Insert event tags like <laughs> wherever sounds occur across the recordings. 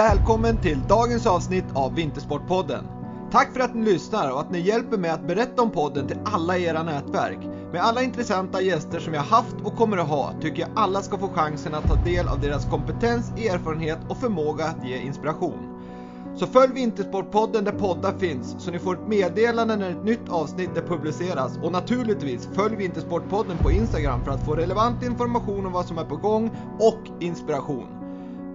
Välkommen till dagens avsnitt av Vintersportpodden. Tack för att ni lyssnar och att ni hjälper mig att berätta om podden till alla era nätverk. Med alla intressanta gäster som jag haft och kommer att ha tycker jag alla ska få chansen att ta del av deras kompetens, erfarenhet och förmåga att ge inspiration. Så följ Vintersportpodden där poddar finns så ni får ett meddelande när ett nytt avsnitt är publiceras och naturligtvis följ Vintersportpodden på Instagram för att få relevant information om vad som är på gång och inspiration.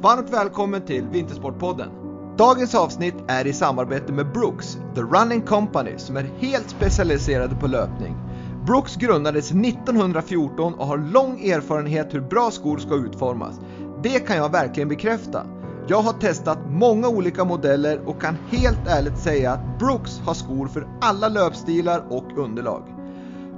Varmt välkommen till Vintersportpodden. Dagens avsnitt är i samarbete med Brooks, The Running Company, som är helt specialiserade på löpning. Brooks grundades 1914 och har lång erfarenhet hur bra skor ska utformas. Det kan jag verkligen bekräfta. Jag har testat många olika modeller och kan helt ärligt säga att Brooks har skor för alla löpstilar och underlag.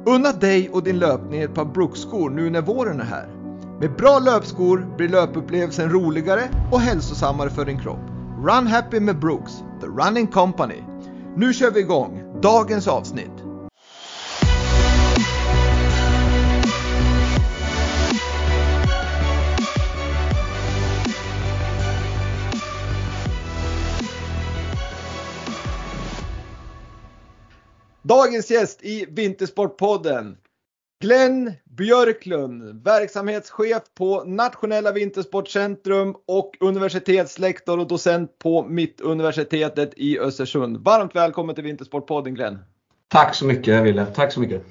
Unna dig och din löpning ett par Brooks-skor nu när våren är här. Med bra löpskor blir löpupplevelsen roligare och hälsosammare för din kropp. Run happy med Brooks, the running company. Nu kör vi igång dagens avsnitt. Dagens gäst i Vintersportpodden Glenn Björklund, verksamhetschef på Nationella Vintersportcentrum och universitetslektor och docent på Mittuniversitetet i Östersund. Varmt välkommen till Vintersportpodden Glenn. Tack så mycket Wille, tack så mycket.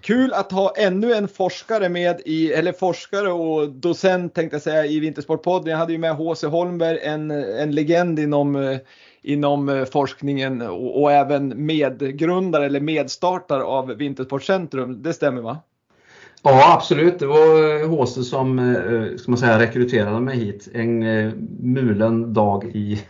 Kul att ha ännu en forskare med i, eller forskare och docent tänkte jag säga i Vintersportpodden. Jag hade ju med HC Holmberg, en, en legend inom inom forskningen och, och, även medgrundare eller medstartare av Vintersportcentrum. Det stämmer va? Ja absolut, det var eh, HC som eh, ska man säga, rekryterade mig hit en eh, mulen dag i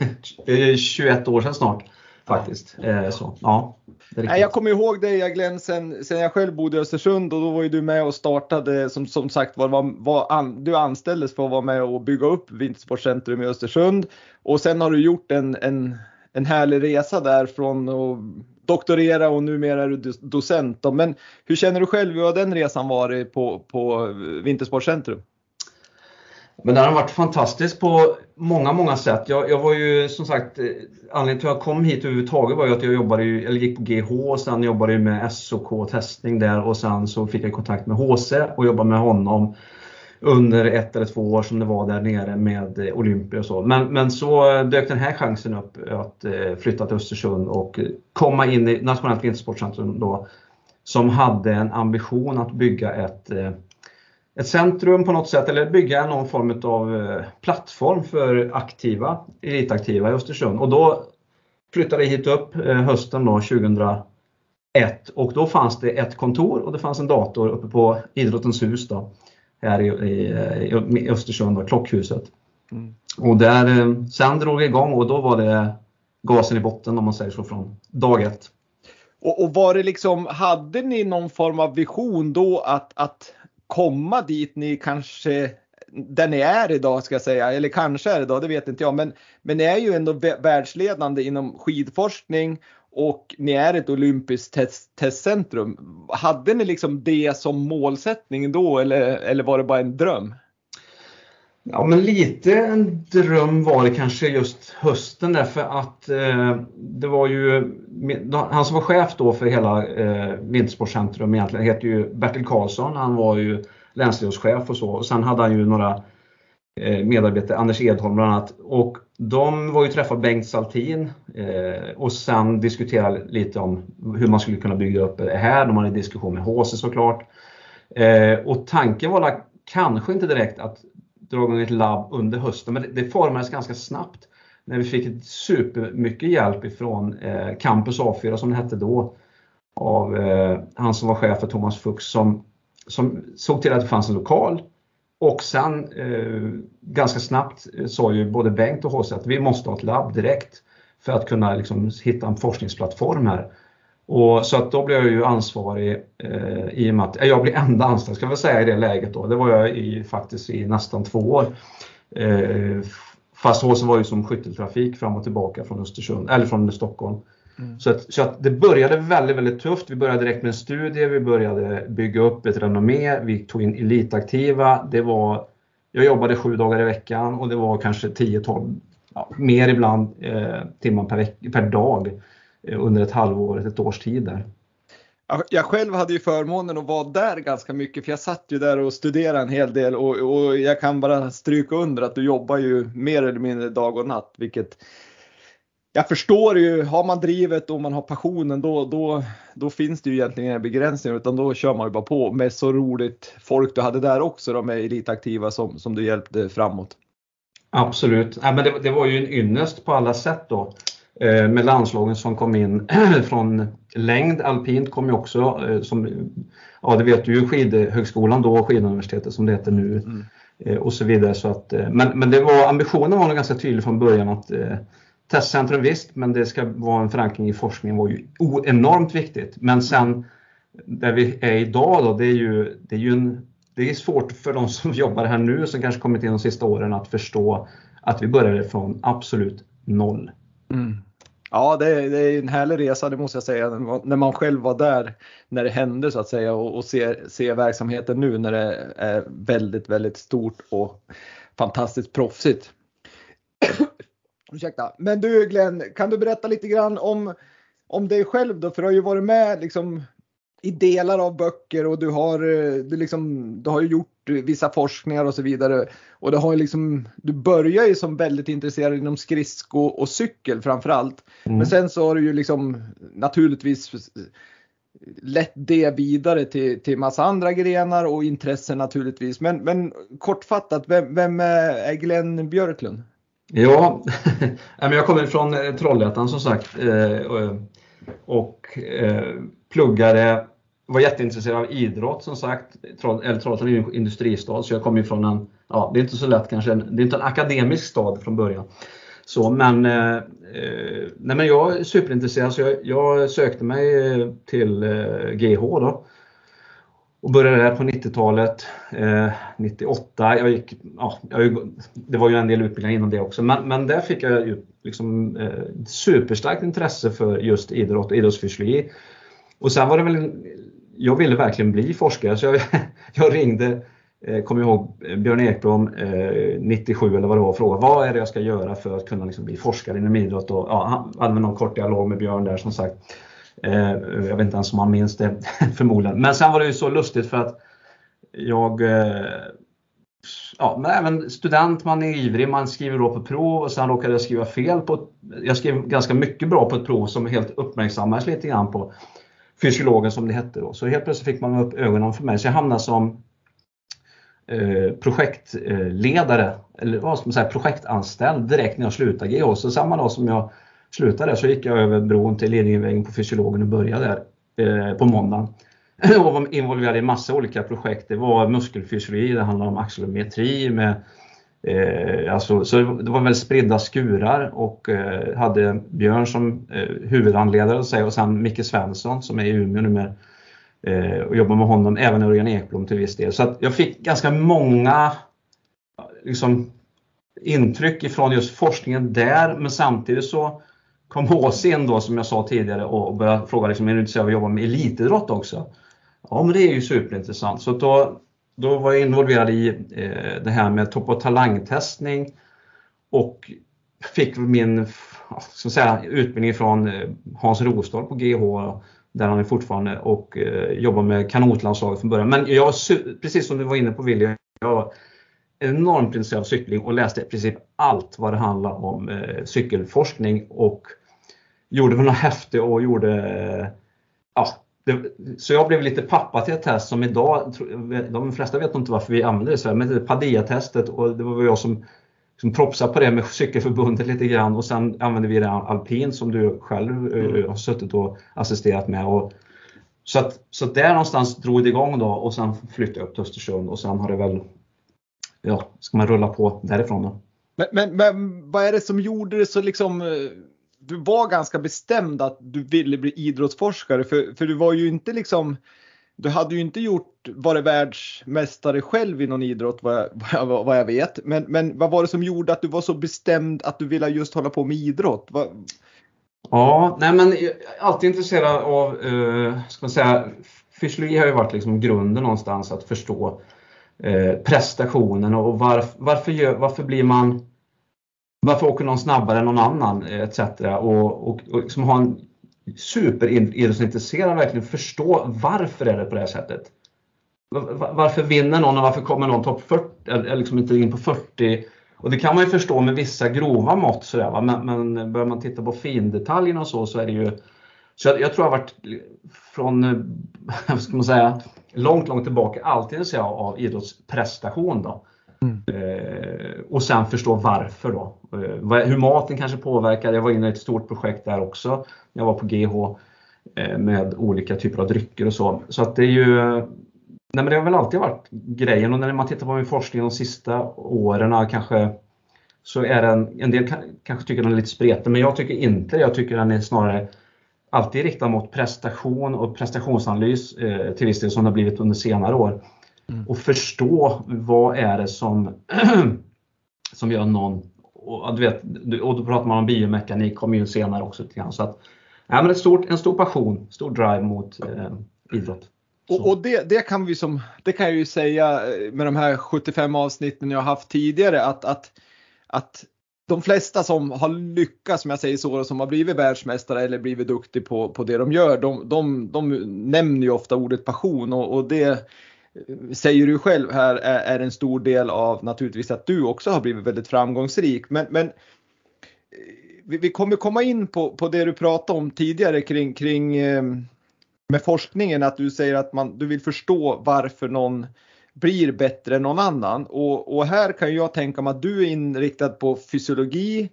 <laughs> 21 år sedan snart. Faktiskt. Så, ja, jag kommer ihåg dig Glenn sen, sen jag själv bodde i Östersund och då var ju du med och startade som, som sagt var, var, var an, du anställdes för att vara med och bygga upp Vintersportcentrum i Östersund. Och sen har du gjort en, en, en härlig resa där från att doktorera och numera är du docent. Men hur känner du själv? Hur har den resan varit på, på Vintersportcentrum? Men den har varit fantastisk på många, många sätt. Jag, jag, var ju som sagt, eh, anledningen till att jag kom hit överhuvudtaget var ju att jag jobbade ju, eller gick på GH och sen jobbade jag med SOK testning där och sen så fick jag kontakt med HC och jobbade med honom under ett eller två år som det var där nere med Olympia och så. Men, men så dök den här chansen upp att eh, flytta till Östersund och komma in i Nationellt Vintersportcentrum då som hade en ambition att bygga ett, eh, ett centrum på något sätt eller bygga någon form av eh, plattform för aktiva, elitaktiva i Östersund. Och då flyttade jag hit upp hösten då, 2001 och då fanns det ett kontor och det fanns en dator uppe på Idrottens hus. Då här i, i, i Östersund, då, Klockhuset. Mm. Och där, eh, sen drog det igång och då var det gasen i botten om man säger så från dag ett. Och, och var det liksom, hade ni någon form av vision då att, att komma dit ni kanske där ni är idag ska jag säga, eller kanske är idag, det vet inte jag, men, men ni är ju ändå världsledande inom skidforskning och ni är ett olympiskt test, testcentrum. Hade ni liksom det som målsättning då eller, eller var det bara en dröm? Ja men lite en dröm var det kanske just hösten därför att eh, det var ju han som var chef då för hela eh, Vintersportcentrum egentligen heter ju Bertil Karlsson. Han var ju länsstyrelsechef och så och sen hade han ju några Eh, medarbetare, Anders Edholm bland annat. Och de var ju träffa Bengt Saltin eh, och sen diskutera lite om hur man skulle kunna bygga upp det här. De hade en diskussion med HC såklart. Eh, och tanken var kanske inte direkt att dra igång ett labb under hösten, men det formades ganska snabbt när vi fick supermycket hjälp ifrån Campus A4 som det hette då av han som var chef för Thomas Fuchs som, som såg till att det fanns en lokal och sen eh, ganska snabbt eh, sa ju både Bengt och HC att vi måste ha ett labb direkt för att kunna liksom, hitta en forskningsplattform här. Och, så att då blev jag ju ansvarig eh, i och med att eh, jag blev enda anställd ska vi säga i det läget då. Det var jag i, faktiskt i nästan två år. Eh, fast HC var ju som skytteltrafik fram och tillbaka från Östersund, eller från Stockholm. Mm. Så, att, så att det började väldigt, väldigt tufft. Vi började direkt med en studie, vi började bygga upp ett renommé, vi tog in elitaktiva. Det var, jag jobbade sju dagar i veckan och det var kanske 10-12 ja, mer ibland eh, timmar per, veck, per dag eh, under ett halvår, ett års tid där. Jag själv hade ju förmånen att vara där ganska mycket för jag satt ju där och studerade en hel del och, och jag kan bara stryka under att du jobbar ju mer eller mindre dag och natt vilket jag förstår ju, har man drivet och man har passionen då, då, då finns det ju egentligen inga begränsningar utan då kör man ju bara på med så roligt folk du hade där också, de är elitaktiva som, som du hjälpte framåt. Absolut, ja, men det, det var ju en ynnest på alla sätt då eh, med landslagen som kom in <clears throat> från längd. Alpint kom ju också, eh, som, ja det vet du ju, skidhögskolan då, skiduniversitetet som det heter nu mm. Eh, och så vidare. Så att, men, men det var, ambitionen var nog ganska tydlig från början att Testcentrum visst, men det ska vara en förankring i forskningen var ju enormt viktigt. Men sen där vi är idag då, det är ju, det är ju en, det är svårt för de som <laughs> jobbar här nu som kanske kommit in de sista åren att förstå att vi började från absolut noll. Mm. Ja, det, det, är en härlig resa, det måste jag säga, när man själv var där när det hände så att säga och, och ser, ser verksamheten nu när det är väldigt, väldigt stort och fantastiskt proffsigt. Ursäkta. Men du Glenn, kan du berätta lite grann om, om dig själv då? För du har ju varit med liksom, i delar av böcker och du har, du liksom, du har ju gjort vissa forskningar och så vidare. Och det har liksom, du börjar ju som väldigt intresserad inom skridsko och cykel framförallt. Mm. Men sen så har du ju liksom naturligtvis lett det vidare till, till massa andra grenar och intressen naturligtvis. Men, men kortfattat, vem, vem är Glenn Björklund? Ja, <laughs> jag kommer från eh, Trollhättan som sagt eh, och eh, pluggade, var jätteintresserad av idrott som sagt. Trollhättan är ju en industristad så jag kommer från en, ja det är inte så lätt kanske, det är inte en akademisk stad från början. Så, men, nej, men jag är superintresserad så jag, jag sökte mig till GH då och började där på 90-talet, eh, 98. Jag gick, ja, jag, det var ju en del utbildningar inom det också, men, men där fick jag ju liksom, eh, superstarkt intresse för just idrott och idrottsfysiologi. Och sen var det väl, jag ville verkligen bli forskare så jag, <laughs> jag ringde, eh, kommer ihåg Björn Ekblom eh, 97 eller vad det var och frågade vad är det jag ska göra för att kunna liksom, bli forskare inom idrott. Och, ja, han hade någon kort dialog med Björn där som sagt. Eh, jag vet inte ens om han minns det <laughs> förmodligen. Men sen var det ju så lustigt för att jag eh, Ja, men även student, man är ivrig, man skriver då på prov och sen råkade jag skriva fel på Jag skrev ganska mycket bra på ett prov som helt uppmärksammades lite grann på fysiologen som det hette då. Så helt plötsligt fick man upp ögonen för mig så jag hamnade som eh, projektledare, eller vad ska man säga, projektanställd direkt när jag slutade GH. Så samma dag som jag slutade där, så gick jag över bron till Lidingövägen på fysiologen och började där eh, på måndagen. <clears throat> och var involverad i massa olika projekt. Det var muskelfysiologi, det handlade om axelometri med Eh, alltså, så det var väldigt spridda skurar och eh, hade Björn som eh, huvudhandledare och sen Micke Svensson som är i Umeå numera eh, och jobbar med honom, även Örjan Ekblom till viss del. Så att jag fick ganska många liksom, intryck ifrån just forskningen där men samtidigt så kom HC in då som jag sa tidigare och började fråga liksom, är du intresserad av att jobba med elitidrott också? Ja men det är ju superintressant. Så då, då var jag involverad i eh, det här med topp och talangtestning och fick min ska säga, utbildning från eh, Hans Rostad på GH där han är fortfarande och eh, jobbar med kanotlandslaget från början. Men jag, precis som du var inne på William, jag enormt intresserad av cykling och läste i princip allt vad det handlar om eh, cykelforskning och gjorde väl något häftigt och gjorde ja, det, så jag blev lite pappa till ett test som idag, de flesta vet inte varför vi använder det så här, men det Padilla-testet och det var jag som, som propsade på det med Cykelförbundet lite grann och sen använde vi det alpin som du själv mm. har suttit och assisterat med. Och, så att, så att där någonstans drog det igång då och sen flyttade jag upp till Östersund och sen har det väl, ja, ska man rulla på därifrån då. Men, men, men vad är det som gjorde det så liksom du var ganska bestämd att du ville bli idrottsforskare för, för du var ju inte liksom du hade ju inte gjort, varit världsmästare själv i någon idrott vad jag, vad jag, vad jag vet. Men, men vad var det som gjorde att du var så bestämd att du ville just hålla på med idrott? Vad... Ja, nej men jag är alltid intresserad av, eh, ska man säga, fysiologi har ju varit liksom grunden någonstans att förstå eh, prestationen och varf, varför, gör, varför blir man varför åker någon snabbare än någon annan eh, etc. Och, och, och liksom ha en superidrottsintresserad verkligen förstå varför är det på det här sättet. Varför vinner någon och varför kommer någon topp 40, eller liksom inte in på 40? Och det kan man ju förstå med vissa grova mått sådär, va? Men, men börjar man titta på findetaljerna och så så är det ju så jag, jag tror jag har varit från, eh, <laughs> vad ska man säga, långt, långt tillbaka alltid intresserad av idrottsprestation. Då. Mm. Eh, och sen förstå varför då. Eh, hur maten kanske påverkar. Jag var inne i ett stort projekt där också. Jag var på GH eh, med olika typer av drycker och så. Så att det är ju Nej, men det har väl alltid varit grejen och när man tittar på min forskning de sista åren kanske så är den, en del kanske tycker den är lite spretig men jag tycker inte det. Jag tycker den är snarare alltid riktad mot prestation och prestationsanalys eh, till viss del som det har blivit under senare år. Mm. Och förstå vad är det som, <clears throat> som gör någon, och, du vet, och då pratar man om biomekanik, kommer ju senare också lite grann. Så att, ja, men ett stort, en stor passion, stor drive mot eh, idrott. Och, och, det, det, kan vi som, det kan jag ju säga eh, med de här 75 avsnitten jag haft tidigare att, att, att de flesta som har lyckats, som jag säger så, som har blivit världsmästare eller blivit duktig på, på det de gör, de, de, de nämner ju ofta ordet passion och, och det säger du själv här är, är, en stor del av naturligtvis att du också har blivit väldigt framgångsrik. Men, men eh, vi, vi kommer komma in på, på det du pratade om tidigare kring, kring eh, med forskningen, att du säger att man, du vill förstå varför någon blir bättre än någon annan. Och, och här kan jag tänka mig att du är inriktad på fysiologi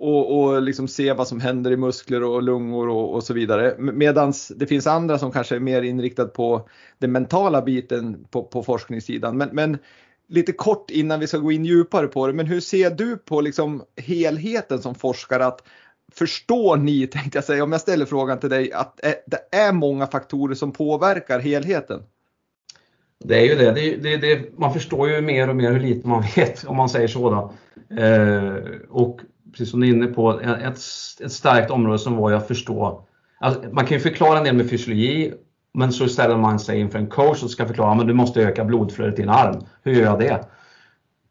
och, och liksom se vad som händer i muskler och lungor och, och så vidare. Medan det finns andra som kanske är mer inriktad på den mentala biten på, på forskningssidan. Men, men, lite kort innan vi ska gå in djupare på det, men hur ser du på liksom helheten som forskare? Att förstår ni, <laughs> tänkte jag säga, om jag ställer frågan till dig, att det är många faktorer som påverkar helheten? Det är ju det. det, det, det man förstår ju mer och mer hur lite man vet, om man säger så. Då. Eh, och precis som du är inne på, ett, ett starkt område som var att förstå. Alltså, man kan ju förklara en del med fysiologi, men så ställer man sig inför en coach som ska förklara att du måste öka blodflödet i din arm. Hur gör jag det?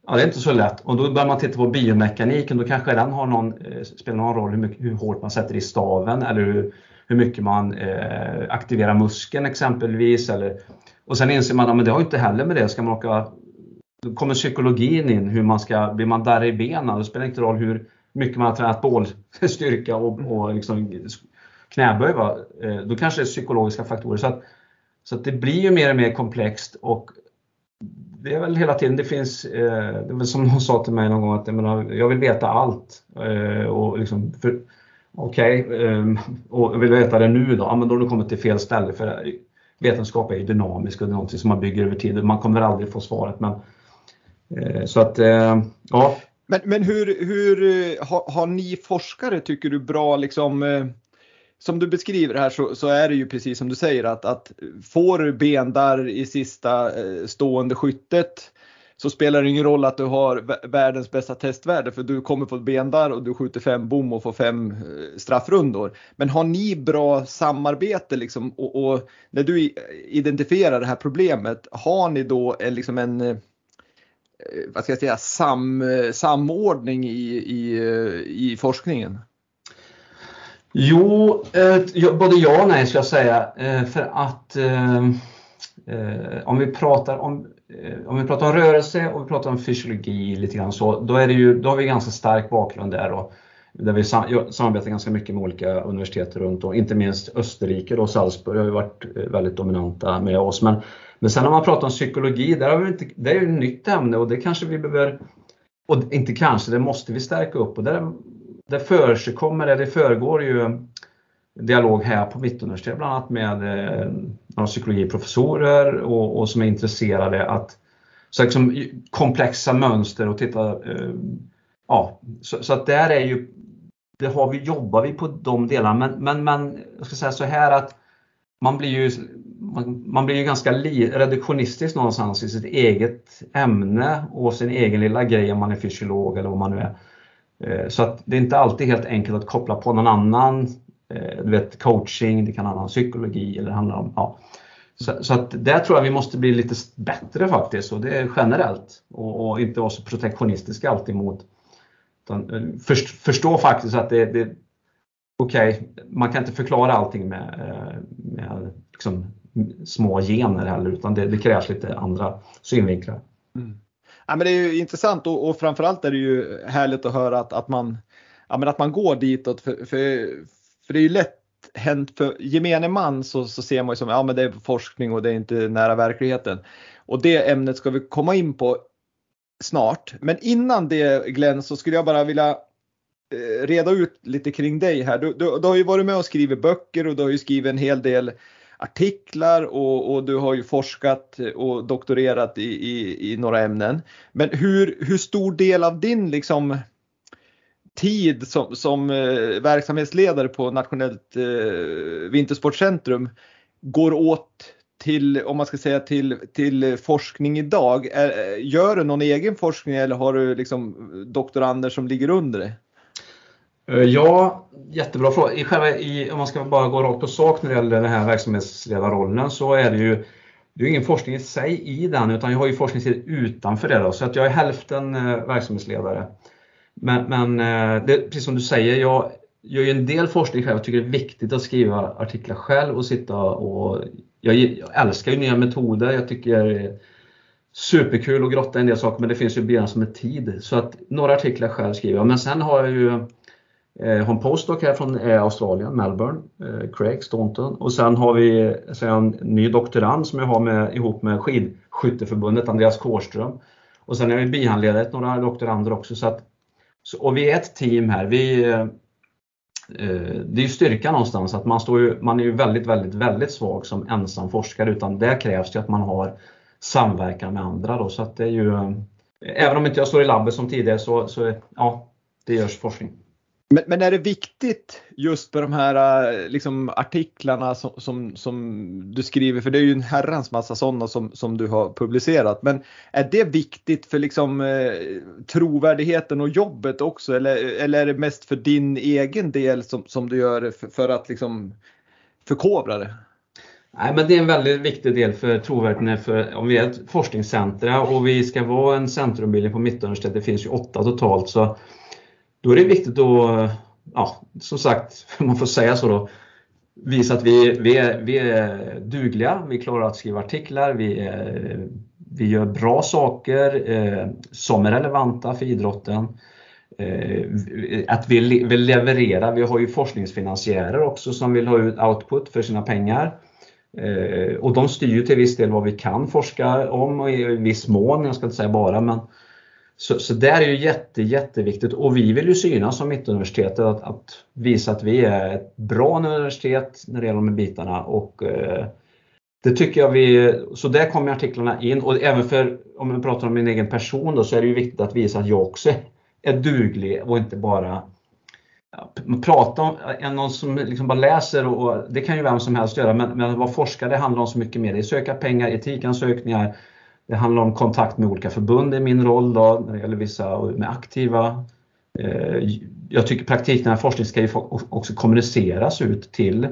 Ja, det är inte så lätt. Och då börjar man titta på biomekaniken. Då kanske den har någon, eh, spelar någon roll hur, mycket, hur hårt man sätter i staven eller hur, hur mycket man eh, aktiverar muskeln exempelvis. Eller, och sen inser man att ja, det har inte heller med det. Ska man åka, då kommer psykologin in. Hur man ska, blir man där i benen? Det spelar inte roll hur mycket man har tränat bålstyrka och, och liksom knäböj. Va? Eh, då kanske det är psykologiska faktorer. Så, att, så att det blir ju mer och mer komplext och det är väl hela tiden, det finns, eh, det är väl som någon sa till mig någon gång att jag, menar, jag vill veta allt. Eh, och liksom, Okej, okay, eh, och jag vill veta det nu då? Ja, men då har du kommit till fel ställe. För vetenskap är ju dynamisk och det är någonting som man bygger över tid. Man kommer aldrig få svaret. Men, eh, så att, eh, ja. Men, men hur, hur eh, har, har, ni forskare, tycker du, bra liksom eh, som du beskriver här så, så, är det ju precis som du säger att, att får du ben där i sista eh, stående skyttet så spelar det ingen roll att du har världens bästa testvärde för du kommer få ett ben där och du skjuter fem bom och får fem straffrundor. Men har ni bra samarbete liksom och, och när du identifierar det här problemet, har ni då liksom en Eh, vad ska jag säga, sam, eh, samordning i, i, eh, i forskningen? Jo, eh, både ja och nej ska jag säga. Eh, för att eh, eh om, vi pratar om, eh, om vi pratar om rörelse och vi pratar om fysiologi lite grann så, då, är det ju, då har vi ganska stark bakgrund där. Då, där vi samarbetar ganska mycket med olika universitet runt om, inte minst Österrike och Salzburg har ju varit väldigt dominanta med oss. Men, men sen när man pratar om psykologi, där har vi inte, det är ju ett nytt ämne och det kanske vi behöver, och inte kanske, det måste vi stärka upp och där det försigkommer, det, det föregår ju dialog här på Mittuniversitetet bland annat med eh, några psykologiprofessorer och, och som är intresserade att så liksom, komplexa mönster och titta. Eh, ja, så, så, att där är ju, det har vi, jobbar vi på de delarna men, men, men jag ska säga så här att man blir ju, man, man blir ju ganska li, reduktionistisk någonstans i sitt eget ämne och sin egen lilla grej om man är fysiolog eller vad man nu är. Eh, så att det är inte alltid helt enkelt att koppla på någon annan, eh, du vet coaching, det kan handla om psykologi eller handla om, ja. Så, så, att där tror jag vi måste bli lite bättre faktiskt och det är generellt och, och inte vara så protektionistiska alltid mot Utan, eh, först, förstå faktiskt att det, det okej, okay, man kan inte förklara allting med, med liksom, små gener heller utan det, det krävs lite andra synvinklar. Mm. Ja, men det är ju intressant och, och framförallt är det ju härligt att höra att, att, man, ja, men att man går ditåt. För, för, för det är ju lätt hänt för gemene man så, så ser man ju som ja men det är forskning och det är inte nära verkligheten. Och det ämnet ska vi komma in på snart. Men innan det Glenn så skulle jag bara vilja eh, reda ut lite kring dig här. Du, du, du, har ju varit med och skrivit böcker och du har ju skrivit en hel del artiklar och, och, du har ju forskat och doktorerat i, i, i, några ämnen. Men hur, hur stor del av din liksom tid som, som eh, verksamhetsledare på Nationellt eh, Vintersportcentrum går åt till, om man ska säga till, till forskning idag? Är, eh, gör du någon egen forskning eller har du liksom doktorander som ligger under det? Eh, ja, jättebra fråga. I själva, i, om man ska bara gå rakt på sak när det gäller den här verksamhetsledarrollen så är det ju det är ingen forskning i sig i den utan jag har ju forskningstid utanför det. Då, så att jag är hälften eh, verksamhetsledare. Men, men eh, det, precis som du säger, jag gör ju en del forskning själv. Jag tycker det är viktigt att skriva artiklar själv och sitta och... Jag, jag älskar ju nya metoder. Jag tycker det är superkul att grotta i en del saker men det finns ju begränsat med tid. Så att några artiklar själv skriver jag. Men sen har jag ju eh, har en postdoc här från eh, Australien, Melbourne, eh, Craig Staunton. Och sen har vi sen en ny doktorand som jag har med, ihop med Skidskytteförbundet, Andreas Kårström. Och sen är jag bihandledare några doktorander också. Så att så, och vi är ett team här. Vi, eh, eh, det är ju styrka någonstans att man, står ju, man är ju väldigt, väldigt, väldigt svag som ensam forskare utan det krävs ju att man har samverkan med andra. Då, så att det är ju, eh, även om inte jag står i labbet som tidigare så, så ja, det görs forskning. Men, men, är det viktigt just med de här eh, liksom, artiklarna som, som, som, du skriver, för det är ju en herrans massa sådana som, som du har publicerat. Men är det viktigt för liksom, eh, trovärdigheten och jobbet också eller, eller är det mest för din egen del som, som du gör för, för att liksom, förkovra det? Nej, men det är en väldigt viktig del för trovärdigheten. För, om vi är ett forskningscentra och vi ska vara en centrumbildning på Mittuniversitetet, det finns ju åtta totalt, så då är det viktigt att, ja, som sagt, <laughs> man får säga så då, visa att vi, vi, är, vi är dugliga, vi klarar att skriva artiklar, vi, är, vi gör bra saker eh, som är relevanta för idrotten. Eh, att vi vi levererar, vi har ju forskningsfinansiärer också som vill ha ut output för sina pengar. Eh, och de styr ju till viss del vad vi kan forska om och i viss mån, jag ska inte säga bara, men så, så det är ju jätte, jätteviktigt. Och vi vill ju synas som Mittuniversitetet att, att visa att vi är ett bra universitet när det gäller de här bitarna. Och eh, det tycker jag vi, så där kommer artiklarna in. Och även för, om jag pratar om min egen person då, så är det ju viktigt att visa att jag också är duglig och inte bara ja, prata om, eh, är någon som liksom bara läser och, det kan ju vem som helst göra. Men, men att vara forskare handlar om så mycket mer. Det är söka pengar, etikansökningar, det handlar om kontakt med olika förbund i min roll då, när det gäller vissa med aktiva. Eh, jag tycker praktiknära forskning ska ju också kommuniceras ut till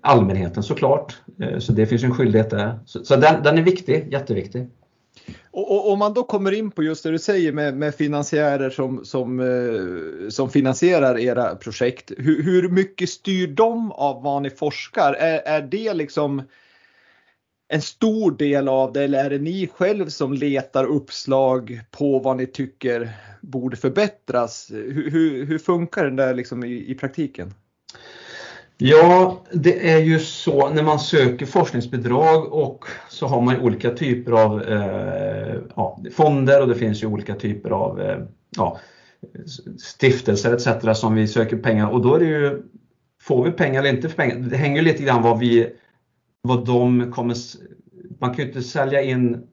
allmänheten såklart. Eh, så det finns en skyldighet där. Så den, den är viktig, jätteviktig. Och, om man då kommer in på just det du säger med, med finansiärer som, som, eh, som finansierar era projekt. Hur, hur mycket styr de av vad ni forskar? Är, är det liksom en stor del av det eller är det ni själv som letar uppslag på vad ni tycker borde förbättras? Hur, hur, hur funkar det där liksom i, i, praktiken? Ja, det är ju så när man söker forskningsbidrag och så har man olika typer av eh, ja, fonder och det finns ju olika typer av eh, ja, stiftelser etc. som vi söker pengar och då är det ju, får vi pengar eller inte för pengar? Det hänger lite grann vad vi vad de kommer... Man kan ju inte sälja in...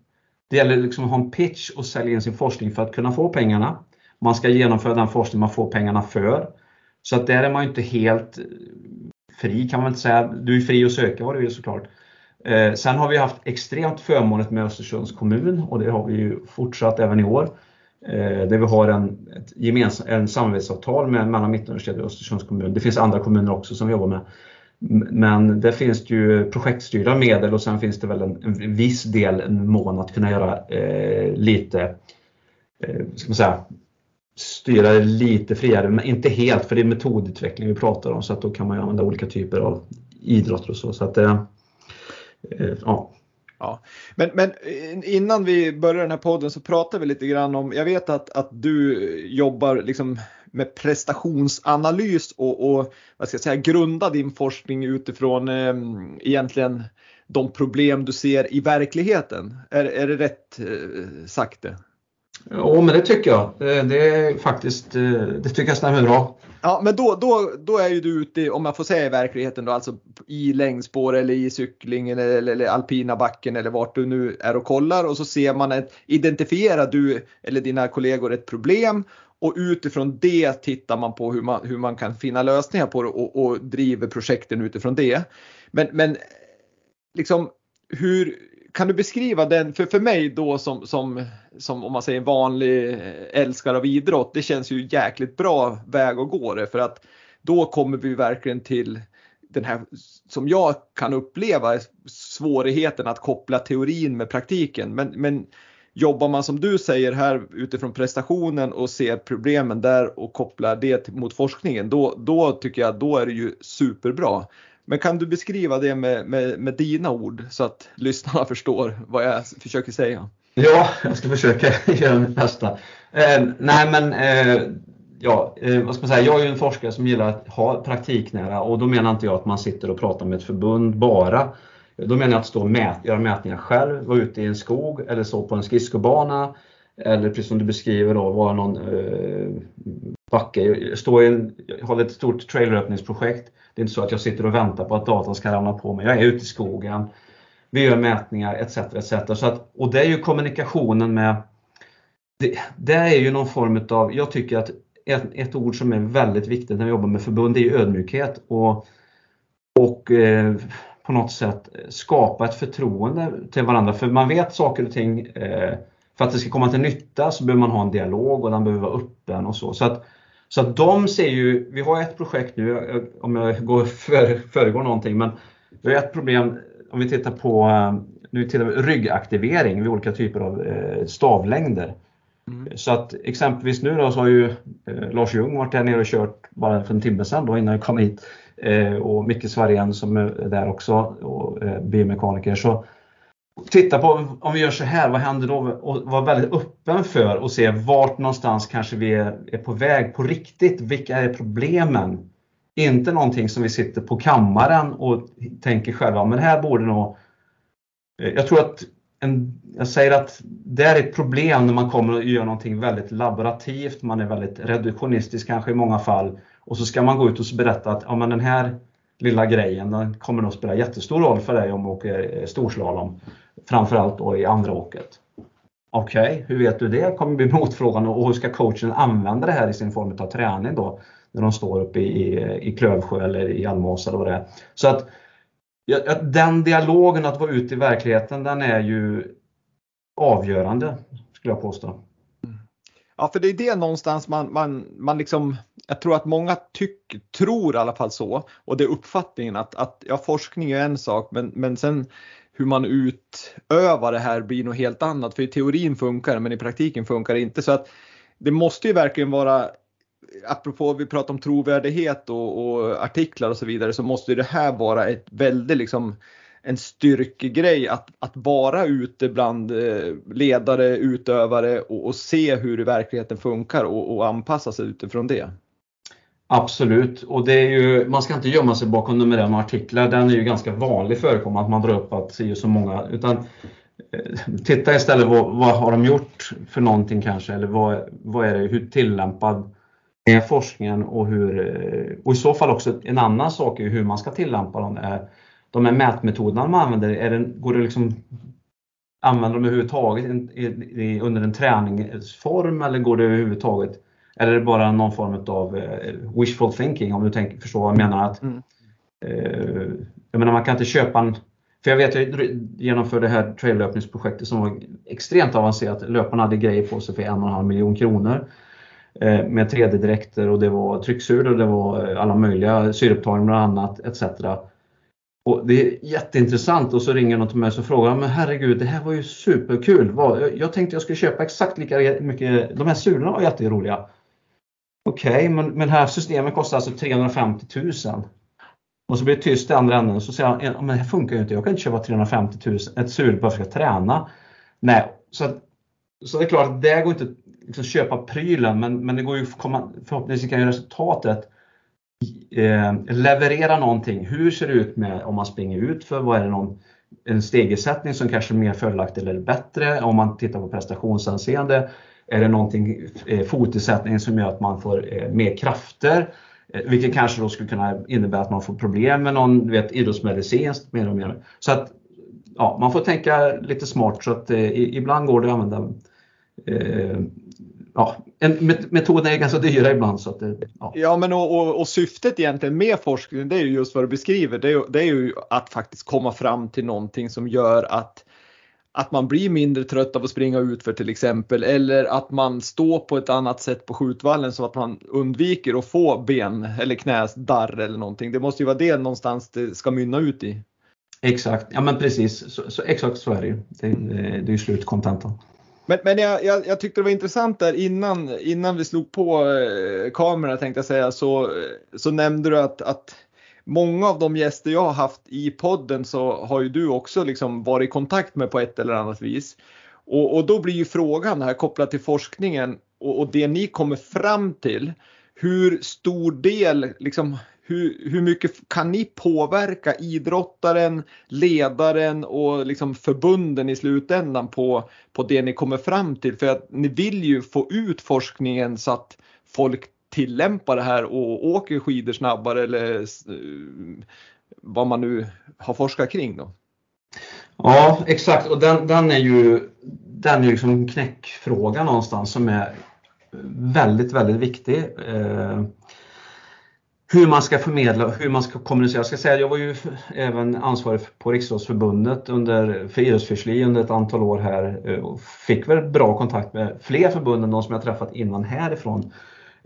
Det gäller liksom att ha en pitch och sälja in sin forskning för att kunna få pengarna. Man ska genomföra den forskning man får pengarna för. Så att där är man ju inte helt eh, fri kan man inte säga. Du är fri att söka vad du vill såklart. Eh, sen har vi haft extremt förmånligt med Östersunds kommun och det har vi ju fortsatt även i år. Eh, där vi har en, ett gemensam, en samarbetsavtal med, mellan Mittuniversitetet och Östersunds kommun. Det finns andra kommuner också som vi jobbar med. Men det finns ju projektstyrda medel och sen finns det väl en, en viss del, en mån att kunna göra eh, lite eh, ska man säga, styra det lite friare, men inte helt för det är metodutveckling vi pratar om så att då kan man använda olika typer av idrotter och så. så att, eh, eh ja. Ja. Men, men eh, innan vi börjar den här podden så pratar vi lite grann om, jag vet att, att du jobbar liksom med prestationsanalys och, och vad ska jag säga, grunda din forskning utifrån eh, egentligen de problem du ser i verkligheten. Är, är det rätt eh, sagt det? Ja, men det tycker jag. Det är faktiskt, eh, det tycker jag stämmer bra. Ja, men då, då, då är ju du ute, om man får säga i verkligheten då, alltså i längdspår eller i cykling eller, eller, eller alpina backen eller vart du nu är och kollar och så ser man ett, identifierar du eller dina kollegor ett problem och utifrån det tittar man på hur man, hur man kan finna lösningar på det och, och driver projekten utifrån det. Men, men liksom hur kan du beskriva den, för, för mig då som, som, som om man säger vanlig eh, älskare av idrott, det känns ju jäkligt bra väg att gå det för att då kommer vi verkligen till den här som jag kan uppleva svårigheten att koppla teorin med praktiken. Men, men jobbar man som du säger här utifrån prestationen och ser problemen där och kopplar det mot forskningen, då, då tycker jag då är det ju superbra. Men kan du beskriva det med, med, med dina ord så att lyssnarna <laughs> förstår vad jag försöker säga? Ja, jag ska försöka <laughs> göra mitt bästa. Eh, nej men eh, ja, eh, vad ska man säga, jag är ju en forskare som gillar att ha praktiknära och då menar inte jag att man sitter och pratar med ett förbund bara. Då menar jag att stå och mät, göra mätningar själv, vara ute i en skog eller så på en skridskobana eller precis som du beskriver då, vara någon eh, backe. Stå i en, hålla ett stort traileröppningsprojekt det är inte så att jag sitter och väntar på att datan ska ramla på mig. Jag är ute i skogen, vi gör mätningar etc. etc. Så att, och det är ju kommunikationen med det, det är ju någon form av, jag tycker att ett, ett, ord som är väldigt viktigt när vi jobbar med förbund är ödmjukhet och, och eh, på något sätt skapa ett förtroende till varandra. För man vet saker och ting, eh, för att det ska komma till nytta så behöver man ha en dialog och den behöver vara öppen och så. så att så att de ser ju, vi har ett projekt nu, om jag går för, föregår någonting, men vi har ett problem om vi tittar på nu tittar vi, ryggaktivering vid olika typer av eh, stavlängder. Mm. Så att exempelvis nu då så har ju eh, Lars Ljung varit där nere och kört bara för en timme sedan då innan jag kom hit. Eh, och Micke Svarén som är där också och eh, biomekaniker. Så titta på om vi gör så här, vad händer då? Och vara väldigt öppen för att se vart någonstans kanske vi är, är på väg på riktigt. Vilka är problemen? Inte någonting som vi sitter på kammaren och tänker själva, men här borde nog... Eh, jag tror att en, jag säger att det är ett problem när man kommer och gör någonting väldigt laborativt, man är väldigt reduktionistisk kanske i många fall och så ska man gå ut och berätta att ja, men den här lilla grejen den kommer nog spela jättestor roll för dig om du åker eh, storslalom. Framförallt då i andra åket. Okej, okay, hur vet du det? kommer bli <laughs> motfrågan och hur ska coachen använda det här i sin form av träning då? När de står uppe i, i Klövsjö eller i Almåsa eller vad det är. Så att ja, den dialogen att vara ute i verkligheten den är ju avgörande skulle jag påstå. Ja, för det är det någonstans man, man, man liksom, jag tror att många tyck, tror i alla fall så och det är uppfattningen att, att ja, forskning är en sak men, men sen hur man utövar det här blir något helt annat. För i teorin funkar det men i praktiken funkar det inte. Så att det måste ju verkligen vara, apropå vi pratar om trovärdighet och, och artiklar och så vidare, så måste det här vara ett väldigt liksom en styrkegrej att, att vara ute bland eh, ledare, utövare och, och se hur verkligheten funkar och, och anpassa sig utifrån det. Absolut, och det är ju, man ska inte gömma sig bakom numerära artiklar. Den är ju ganska vanlig förekommande att man drar upp att se så många. Utan eh, titta istället vad, vad har de gjort för någonting kanske eller vad, vad är det, hur tillämpad är forskningen och hur, eh, och i så fall också en annan sak är hur man ska tillämpa dem. De här mätmetoderna man använder, är det, går det liksom använda dem överhuvudtaget under en träningsform eller går det överhuvudtaget eller är det bara någon form av eh, wishful thinking om du tänker, förstår vad jag menar? Att, mm. eh, jag menar man kan inte köpa en för jag vet, jag genomförde det här traillöpningsprojektet som var extremt avancerat. Löparna hade grejer på sig för en och en halv miljon kronor. Eh, med 3D-dräkter och det var trycksur och det var alla möjliga syreupptagning bland annat etc. Och det är jätteintressant och så ringer någon till mig och frågar men herregud det här var ju superkul. Jag tänkte jag skulle köpa exakt lika mycket, de här sulorna var jätteroliga. Okej, okay, men, men det här systemet kostar alltså 350 000. Och så blir det tyst i andra änden. Så säger han, men det här funkar ju inte. Jag kan inte köpa 350 000, ett sul bara för att träna. Nej, så, att, så det är klart att det går inte att liksom köpa prylen, men, men det går ju komma, förhoppningsvis kan ju resultatet eh, leverera någonting. Hur ser det ut med om man springer ut för vad är det någon en stegersättning som kanske är mer fördelaktig eller bättre om man tittar på prestationsanseende. Är det någonting, eh, fotersättning som gör att man får eh, mer krafter? Eh, vilket kanske då skulle kunna innebära att man får problem med någon vet, idrottsmedicinskt mer och mer. Så att ja, man får tänka lite smart så att eh, ibland går det att använda eh, ja, en, metoderna är ganska dyra ibland. Så att det, ja. ja, men och, och, och, syftet egentligen med forskningen det är ju just vad du beskriver. Det är, det är ju att faktiskt komma fram till någonting som gör att att man blir mindre trött av att springa ut för till exempel eller att man står på ett annat sätt på skjutvallen så att man undviker att få ben eller knäsdarr eller någonting. Det måste ju vara det någonstans det ska mynna ut i. Exakt, ja men precis, så, så exakt så är det ju. Det, det är ju slutkontentan. Men, men jag, jag, jag, tyckte det var intressant där innan, innan vi slog på eh, kameran tänkte jag säga så, så nämnde du att, att många av de gäster jag har haft i podden så har ju du också liksom varit i kontakt med på ett eller annat vis. Och, och då blir ju frågan här kopplat till forskningen och, och, det ni kommer fram till. Hur stor del, liksom, hur, hur mycket kan ni påverka idrottaren, ledaren och liksom förbunden i slutändan på, på det ni kommer fram till? För att ni vill ju få ut forskningen så att folk tillämpar det här och åker skidor snabbare eller eh, vad man nu har forskat kring då. Ja exakt och den, den är ju den är liksom knäckfråga någonstans som är väldigt, väldigt viktig. Eh, hur man ska förmedla, hur man ska kommunicera. Jag ska säga jag var ju även ansvarig på Riksidrottsförbundet under, för idrottsfyrsli under ett antal år här eh, och fick väl bra kontakt med fler förbund än de som jag träffat innan härifrån.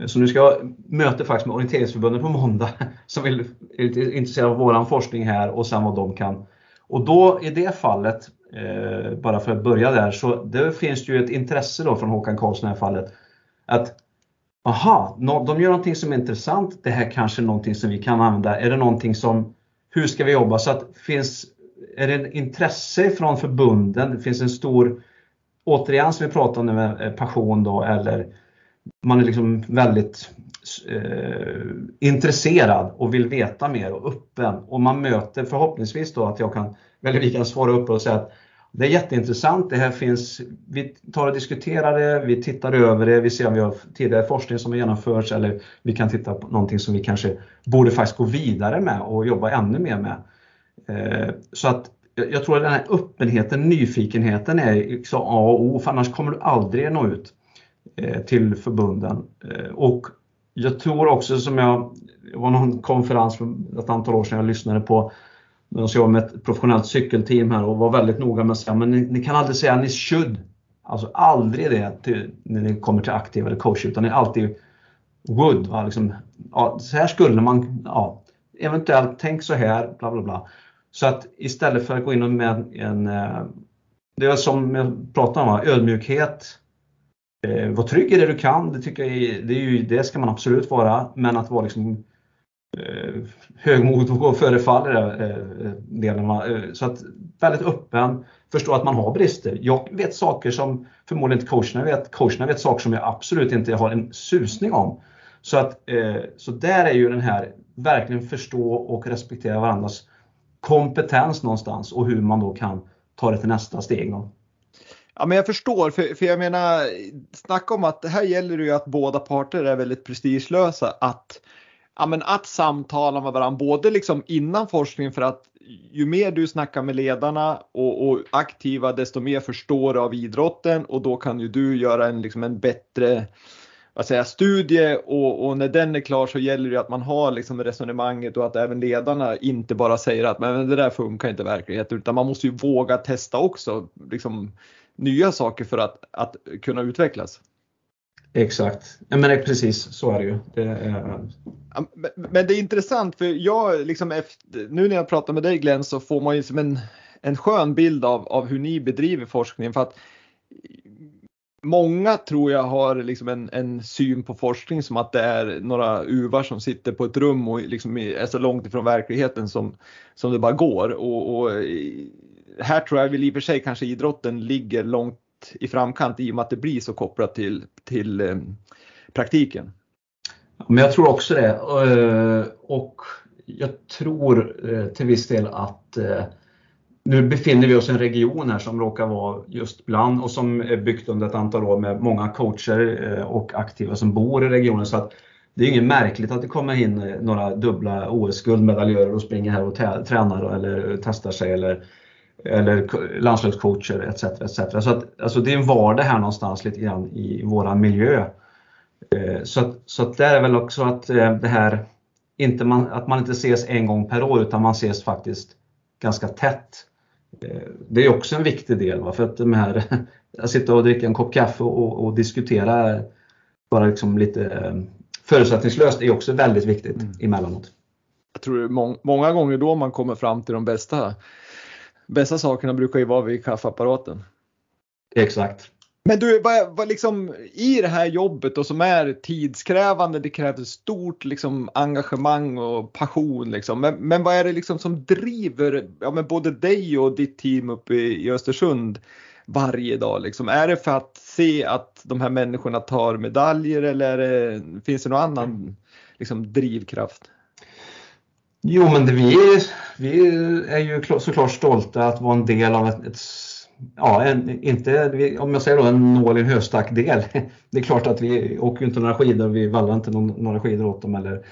Så nu ska jag möte faktiskt med Orienteringsförbundet på måndag <laughs> som vill, är intresserade av våran forskning här och sen vad de kan. Och då i det fallet, eh, bara för att börja där, så det finns det ju ett intresse då från Håkan Karlsson i det här fallet. Att aha, de gör någonting som är intressant, det här kanske är någonting som vi kan använda. Är det någonting som, hur ska vi jobba? Så att finns, är det en intresse från förbunden? Det finns en stor, återigen som vi pratade om nu med passion då eller man är liksom väldigt eh, intresserad och vill veta mer och öppen. Och man möter förhoppningsvis då att jag kan, eller vi kan svara upp och säga att det är jätteintressant, det här finns, vi tar och diskuterar det, vi tittar över det, vi ser om vi har tidigare forskning som har genomförts eller vi kan titta på någonting som vi kanske borde faktiskt gå vidare med och jobba ännu mer med. Eh, så att jag tror att den här öppenheten, nyfikenheten är liksom A och O, för annars kommer du aldrig nå ut. Eh, till förbunden. Eh, och jag tror också som jag, det var någon konferens för ett antal år sedan jag lyssnade på de jobbade med ett professionellt cykelteam här och var väldigt noga med att säga men ni, ni kan aldrig säga ni should. Alltså aldrig det till, när ni kommer till aktiv eller coach utan ni alltid would. Va? Liksom, ja, så här skulle man, ja, eventuellt tänk så här, bla bla bla. Så att istället för att gå in med en, eh, det är som jag pratade om, ödmjukhet, Eh, var trygg i det du kan, det, tycker jag, det, är ju, det ska man absolut vara. Men att vara liksom, eh, högmodig och förefall i eh, delen. Eh, så att väldigt öppen, förstå att man har brister. Jag vet saker som förmodligen inte coacherna vet. Coacherna vet saker som jag absolut inte har en susning om. Så, att, eh, så där är ju den här verkligen förstå och respektera varandras kompetens någonstans och hur man då kan ta det till nästa steg. Då. Ja, men jag förstår, för, för jag menar, snacka om att det här gäller ju att båda parter är väldigt prestigelösa. Att, ja, men att samtala med varandra, både liksom innan forskningen för att ju mer du snackar med ledarna och, och aktiva desto mer förstår du av idrotten och då kan ju du göra en, liksom en bättre vad säger, studie och, och, när den är klar så gäller det att man har liksom resonemanget och att även ledarna inte bara säger att men det där funkar inte i verkligheten utan man måste ju våga testa också. Liksom, nya saker för att, att kunna utvecklas. Exakt, ja, men precis så är det ju. Det är... Men det är intressant för jag liksom efter, nu när jag pratar med dig Glenn så får man ju som en, en skön bild av, av hur ni bedriver forskningen för att Många tror jag har liksom en, en, syn på forskning som att det är några uvar som sitter på ett rum och liksom är så långt ifrån verkligheten som, som det bara går. Och, och här tror jag väl i och för sig kanske idrotten ligger långt i framkant i och med att det blir så kopplat till, till eh, praktiken. Men jag tror också det. Eh, och jag tror eh, till viss del att eh, nu befinner vi oss i en region här som råkar vara just bland och som är byggt under ett antal år med många coacher och aktiva som bor i regionen. Så att det är inget märkligt att det kommer in några dubbla OS-guldmedaljörer och springer här och tränar eller testar sig eller, eller landslagscoacher etc. etc. Så att, alltså det är en vardag här någonstans lite grann i våran miljö. Eh, så att, så att det är väl också att eh, det här, inte man, att man inte ses en gång per år utan man ses faktiskt ganska tätt. Eh, det är också en viktig del. Va? För att de här, <laughs> att sitta och dricka en kopp kaffe och, och diskutera bara liksom lite förutsättningslöst är också väldigt viktigt mm. emellanåt. Jag tror må många gånger då man kommer fram till de bästa, bästa sakerna brukar ju vara vid kaffeapparaten. Exakt. Men du, vad, vad liksom, i det här jobbet och som är tidskrävande, det krävs stort liksom, engagemang och passion. Liksom. Men, men vad är det liksom som driver ja, men både dig och ditt team uppe i, i Östersund varje dag? Liksom? Är det för att se att de här människorna tar medaljer eller det, finns det någon annan liksom, drivkraft? Jo, men det, vi, vi är ju såklart stolta att vara en del av ett, ett ja, en, inte, om jag säger då en nål i en höstackdel. <laughs> Det är klart att vi åker inte några skidor, vi vallar inte några skidor åt dem eller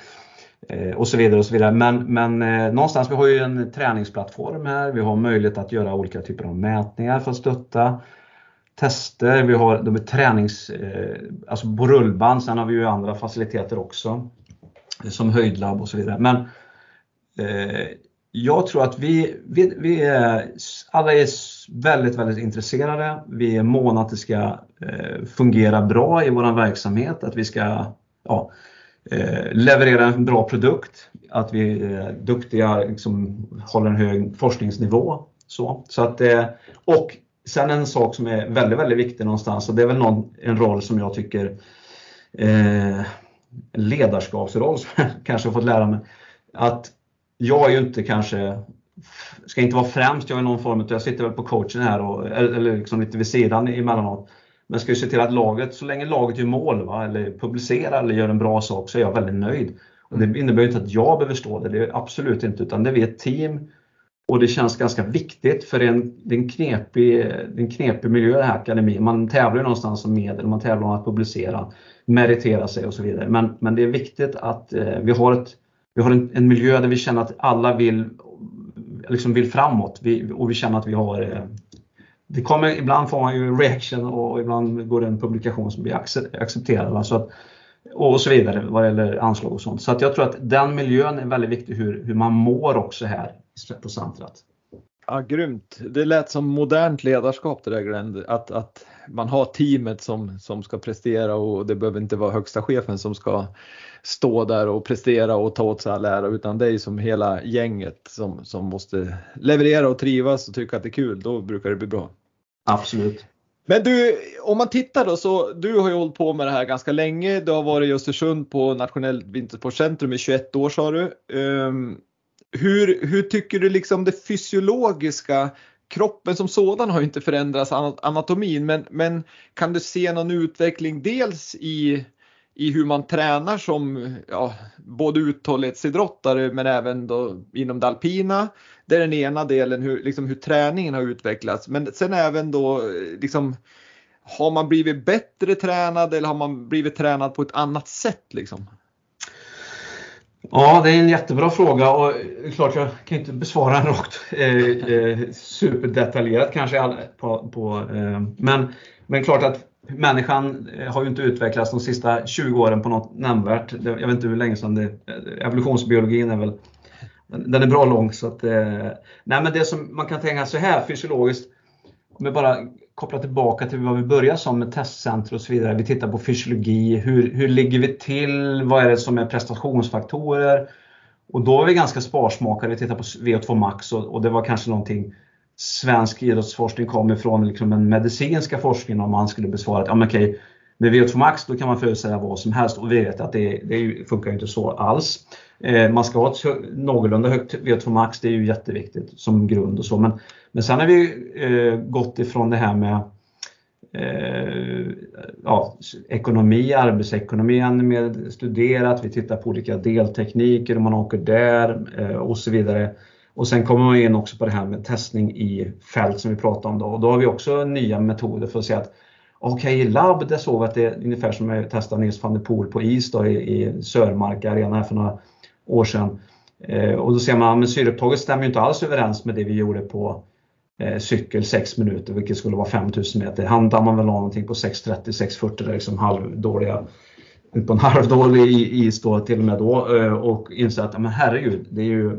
eh, och så vidare och så vidare. Men, men eh, någonstans, vi har ju en träningsplattform här. Vi har möjlighet att göra olika typer av mätningar för att stötta tester. Vi har de är tränings, eh, alltså på rullband. Sen har vi ju andra faciliteter också eh, som höjdlabb och så vidare. Men eh, Eh, jag tror att vi, vi, vi är, alla är väldigt, väldigt intresserade. Vi är måna att det ska eh, fungera bra i vår verksamhet, att vi ska ja, eh, leverera en bra produkt, att vi är duktiga, liksom, håller en hög forskningsnivå. Så, så att, eh, och sen en sak som är väldigt, väldigt viktig någonstans och det är väl någon, en roll som jag tycker eh, ledarskapsroll som jag <laughs> kanske har fått lära mig. Att jag är ju inte kanske ska inte vara främst, jag är någon form jag sitter väl på coachen här och, eller liksom lite vid sidan emellanåt. Men ska ju se till att laget, så länge laget gör mål va, eller publicerar eller gör en bra sak så är jag väldigt nöjd. Och det innebär inte att jag behöver stå där, det är absolut inte, utan det är vi ett team. Och det känns ganska viktigt för det är en, det är en, knepig, det är en knepig miljö det här akademin. Man tävlar ju någonstans om medel, man tävlar om att publicera, meritera sig och så vidare. Men, men det är viktigt att eh, vi har ett vi har en, en, miljö där vi känner att alla vill, liksom vill framåt vi, och vi känner att vi har eh, det kommer, ibland får man ju reaction och ibland går det en publikation som blir accepterad. Så att, och så vidare vad gäller anslag och sånt. Så att jag tror att den miljön är väldigt viktig hur, hur man mår också här på centret. Ja, grymt. Det lät som modernt ledarskap det där Glenn. Att, att man har teamet som, som ska prestera och det behöver inte vara högsta chefen som ska stå där och prestera och ta åt sig all ära utan det är som hela gänget som, som måste leverera och trivas och tycka att det är kul. Då brukar det bli bra. Absolut. Men du, om man tittar då så, du har ju hållit på med det här ganska länge. Du har varit i Östersund på Nationellt vintersportcentrum i 21 år sa du. Um, hur, hur tycker du liksom det fysiologiska kroppen som sådan har inte förändrats anatomin men, men kan du se någon utveckling dels i, i hur man tränar som ja, både uthållighetsidrottare men även då inom det alpina. Det är den ena delen hur, liksom hur träningen har utvecklats men sen även då liksom har man blivit bättre tränad eller har man blivit tränad på ett annat sätt liksom? Ja, det är en jättebra fråga och klart jag kan inte besvara den rakt eh, eh, superdetaljerat kanske. På, på eh, men, men klart att människan eh, har ju inte utvecklats de sista 20 åren på något nämnvärt. Jag vet inte hur länge sedan det eh, Evolutionsbiologin är väl den är bra lång. Så att, eh, nej men det som man kan tänka så här fysiologiskt, om vi bara kopplar tillbaka till vad vi började som med testcenter och så vidare. Vi tittar på fysiologi, hur, hur ligger vi till, vad är det som är prestationsfaktorer? Och då är vi ganska sparsmakade, vi tittar på VO2 max och, och det var kanske någonting svensk idrottsforskning kom ifrån liksom den medicinska forskningen om man skulle besvara att ja, men okej, med VO2 max då kan man förutsäga vad som helst och vi vet att det, det funkar inte så alls. Eh, man ska ha ett någorlunda högt VO2 max, det är ju jätteviktigt som grund och så. Men, men sen har vi eh, gått ifrån det här med eh, ja, ekonomi, arbetsekonomi ännu mer studerat. Vi tittar på olika deltekniker, om man åker där eh, och så vidare. Och sen kommer man in också på det här med testning i fält som vi pratade om då. Och då har vi också nya metoder för att se att okej, okay, labb, där såg vi att det är ungefär som jag testade Nils van der Poel på is då, i, i Sörmark Arena för några år sedan. Eh, och då ser man att syreupptaget stämmer inte alls överens med det vi gjorde på eh, cykel 6 minuter, vilket skulle vara 5000 meter. Han dammar väl av någonting på 6.30, 6.40, liksom halvdåliga på en halvdålig is då till och med då eh, och inser att men herregud, det är ju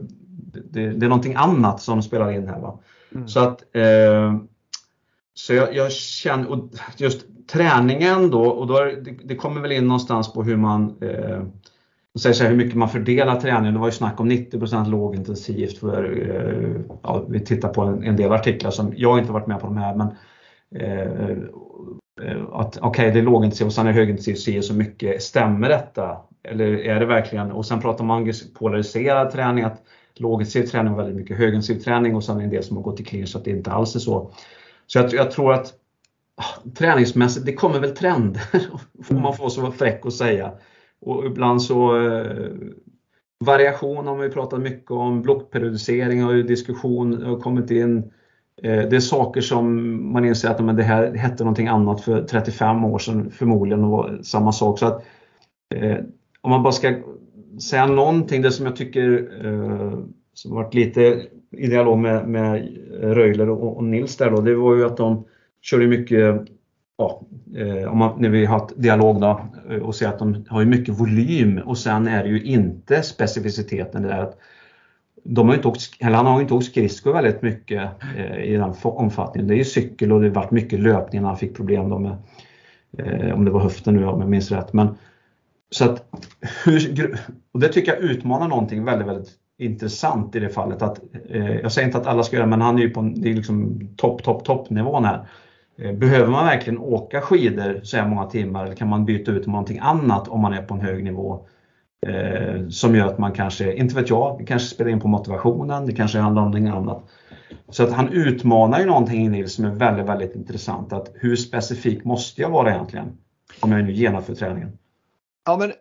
det, det är någonting annat som spelar in här. Va? Mm. Så att eh, så jag, jag, känner, och just träningen då, och då det, det, kommer väl in någonstans på hur man eh, säger så här, hur mycket man fördelar träningen. Det var ju snack om 90 lågintensivt. För, eh, ja, vi tittar på en, en, del artiklar som jag inte varit med på de här. Men, eh, att okej, okay, det är lågintensivt och sen är det högintensivt si så mycket. Stämmer detta? Eller är det verkligen? Och sen pratar man om polariserad träning. att lågintensiv träning och väldigt mycket högintensiv träning och sen en del som har gått i clinch så att det inte alls är så. Så jag, jag tror att ah, träningsmässigt, det kommer väl trender, <laughs> får man får så fräck att säga. Och ibland så eh, variation har vi pratat mycket om, blockperiodisering har ju diskussion har kommit in. Eh, det är saker som man inser att men det här hette någonting annat för 35 år sedan förmodligen och var samma sak. Så att, eh, om man bara ska säga någonting, det som jag tycker eh, som varit lite i dialog med, med Röjler och, och Nils där då, det var ju att de körde mycket Ja, eh, om man, när vi haft dialog då, eh, och ser att de har ju mycket volym och sen är det ju inte specificiteten. Det där att de har inte åkt, eller han har inte åkt skridskor väldigt mycket eh, i den omfattningen. Det är ju cykel och det har varit mycket löpning när han fick problem då med, eh, om det var höften nu om jag minns rätt. Men, så att, hur, och det tycker jag utmanar någonting väldigt, väldigt intressant i det fallet. Att, eh, jag säger inte att alla ska göra det, men han är ju på det är liksom topp, topp, toppnivån här. Eh, behöver man verkligen åka skidor så här många timmar eller kan man byta ut någonting annat om man är på en hög nivå? Eh, som gör att man kanske, inte vet jag, det kanske spelar in på motivationen, det kanske handlar om någonting annat. Så att han utmanar ju någonting Nils som är väldigt, väldigt intressant. Att hur specifik måste jag vara egentligen? Om jag nu genomför träningen. Ja men eh,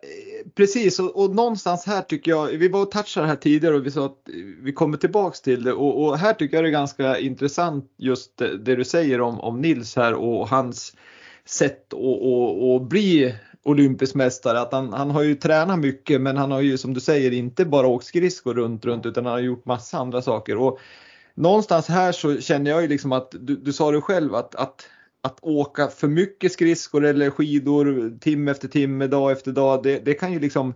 precis och, och, någonstans här tycker jag, vi var och touchade här tidigare och vi sa att vi kommer tillbaks till det och, och här tycker jag det är ganska intressant just det, det du säger om, om Nils här och hans sätt att bli olympisk mästare. Att han, han har ju tränat mycket men han har ju som du säger inte bara åkt skridskor runt runt utan han har gjort massa andra saker. Och någonstans här så känner jag ju liksom att du, du sa det själv att, att att åka för mycket skridskor eller skidor timme efter timme, dag efter dag, det, det kan ju liksom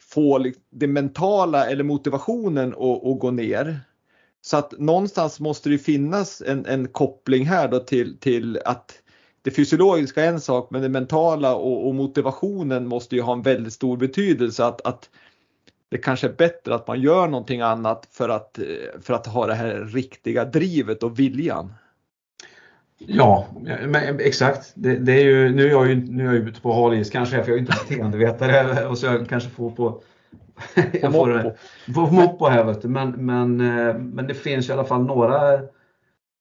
få det mentala eller motivationen att, att, gå ner. Så att någonstans måste det finnas en, en koppling här då till, till att det fysiologiska är en sak men det mentala och, och, motivationen måste ju ha en väldigt stor betydelse. Att, att det kanske är bättre att man gör någonting annat för att, för att ha det här riktiga drivet och viljan. Ja, men exakt. Det, det, är ju, nu är jag ju, nu är jag ute på hal is kanske, för jag är inte <laughs> beteendevetare och så jag kanske får på <laughs> jag får, får moppo här vet du. Men, men, eh, men det finns i alla fall några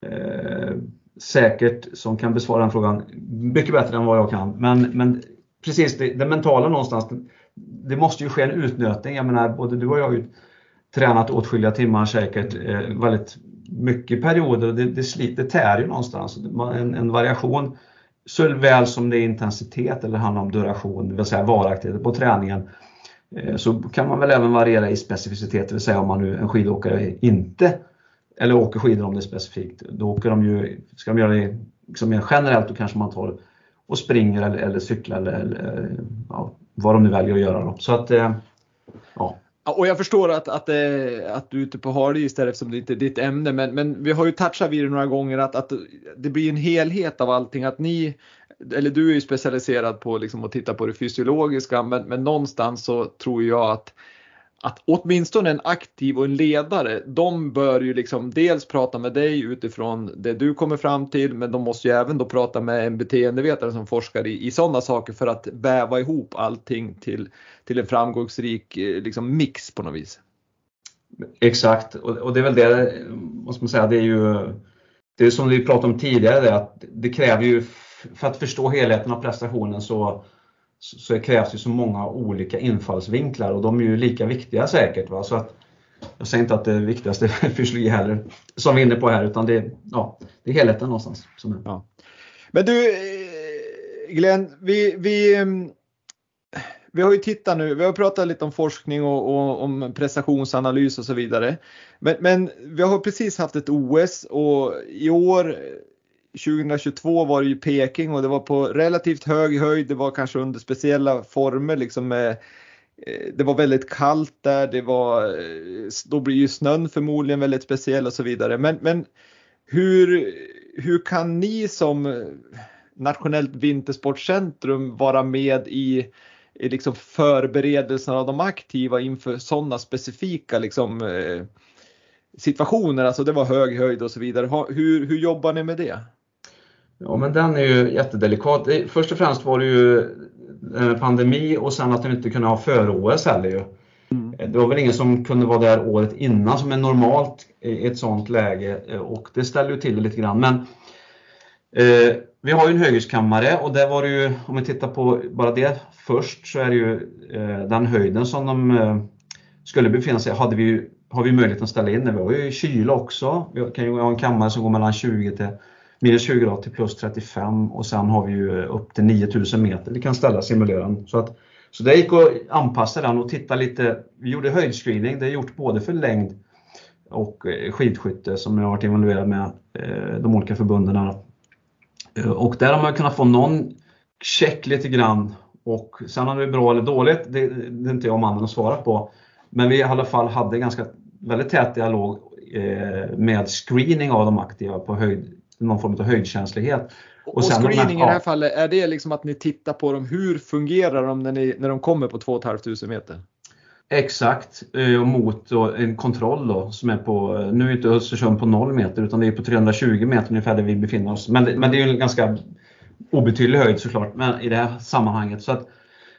eh, säkert som kan besvara den frågan mycket bättre än vad jag kan. Men, men precis det, det mentala någonstans, det måste ju ske en utnötning. Jag menar både du och jag har ju tränat åtskilliga timmar säkert eh, väldigt mycket perioder och det, det sliter, det tär ju någonstans. En, en variation såväl som det är intensitet eller handlar om duration, det vill säga varaktighet på träningen, eh, så kan man väl även variera i specificitet, det vill säga om man nu en skidåkare inte eller åker skidor om det är specifikt, då åker de ju, ska de göra det liksom mer generellt då kanske man tar och springer eller, eller cyklar eller, eller ja, vad de nu väljer att göra. Då. Så att, eh, ja. Och jag förstår att, att, eh, att du är ute på hal is där eftersom det inte är ditt ämne. Men, men vi har ju touchat vid det några gånger att, att det blir en helhet av allting. Att ni, eller du är ju specialiserad på liksom att titta på det fysiologiska men, men någonstans så tror jag att att åtminstone en aktiv och en ledare, de bör ju liksom dels prata med dig utifrån det du kommer fram till, men de måste ju även då prata med en beteendevetare som forskar i, i sådana saker för att väva ihop allting till, till en framgångsrik eh, liksom, mix på något vis. Exakt, och, och det är väl det, måste man säga, det är ju det är som vi pratade om tidigare, det, att det kräver ju, för att förstå helheten av prestationen så så det krävs ju så många olika infallsvinklar och de är ju lika viktiga säkert. Va? Så att, jag säger inte att det viktigaste <laughs> är fysiologi heller, som vi är inne på här, utan det, ja, det är helheten någonstans. Som är. Ja. Men du eh, Glenn, vi, vi, mm, vi har ju tittat nu, vi har pratat lite om forskning och, och om prestationsanalys och så vidare. Men, men, vi har precis haft ett OS och i år 2022 var det ju Peking och det var på relativt hög höjd. Det var kanske under speciella former liksom med det var väldigt kallt där, det var, eh, då blir ju snön förmodligen väldigt speciell och så vidare. Men, men hur, hur kan ni som nationellt vintersportcentrum vara med i, i liksom förberedelserna av de aktiva inför sådana specifika liksom, situationer? Alltså det var hög höjd och så vidare. Hur, hur jobbar ni med det? Ja, men den är ju jättedelikat. Först och främst var det ju eh, pandemi och sen att de inte kunde ha före-OS heller ju. Mm. Det var väl ingen som kunde vara där året innan som är normalt i ett sånt läge eh, och det ställer ju till det lite grann. Men eh, vi har ju en höghuskammare och där var det ju, om vi tittar på bara det först, så är det ju eh, den höjden som de eh, skulle befinna sig hade vi har vi möjlighet att ställa in. Vi har ju kyla också. Vi kan ju ha en kammare som går mellan 20 till minus 20 grader till plus 35 och sen har vi ju upp till 9000 meter vi kan ställa simuleraren. Så, att, så det gick att anpassa den och titta lite. Vi gjorde höjdscreening, det är gjort både för längd och eh, skidskytte som jag har varit involverad med eh, de olika förbunden. Eh, och där har man kunnat få någon check lite grann och sen om det är bra eller dåligt, det, det är inte jag och mannen att svara på. Men vi i alla fall hade ganska väldigt tät dialog med screening av de aktiva på höjd, någon form av höjdkänslighet. Och, och screening här, i det här fallet, är det liksom att ni tittar på dem, hur fungerar de när, ni, när de kommer på 2 500 meter? Exakt, eh, och mot en kontroll då som är på, eh, nu är inte Östersund på 0 meter utan det är på 320 meter ungefär där vi befinner oss. Men, men det är ju en ganska obetydlig höjd såklart men i det här sammanhanget. Så, att,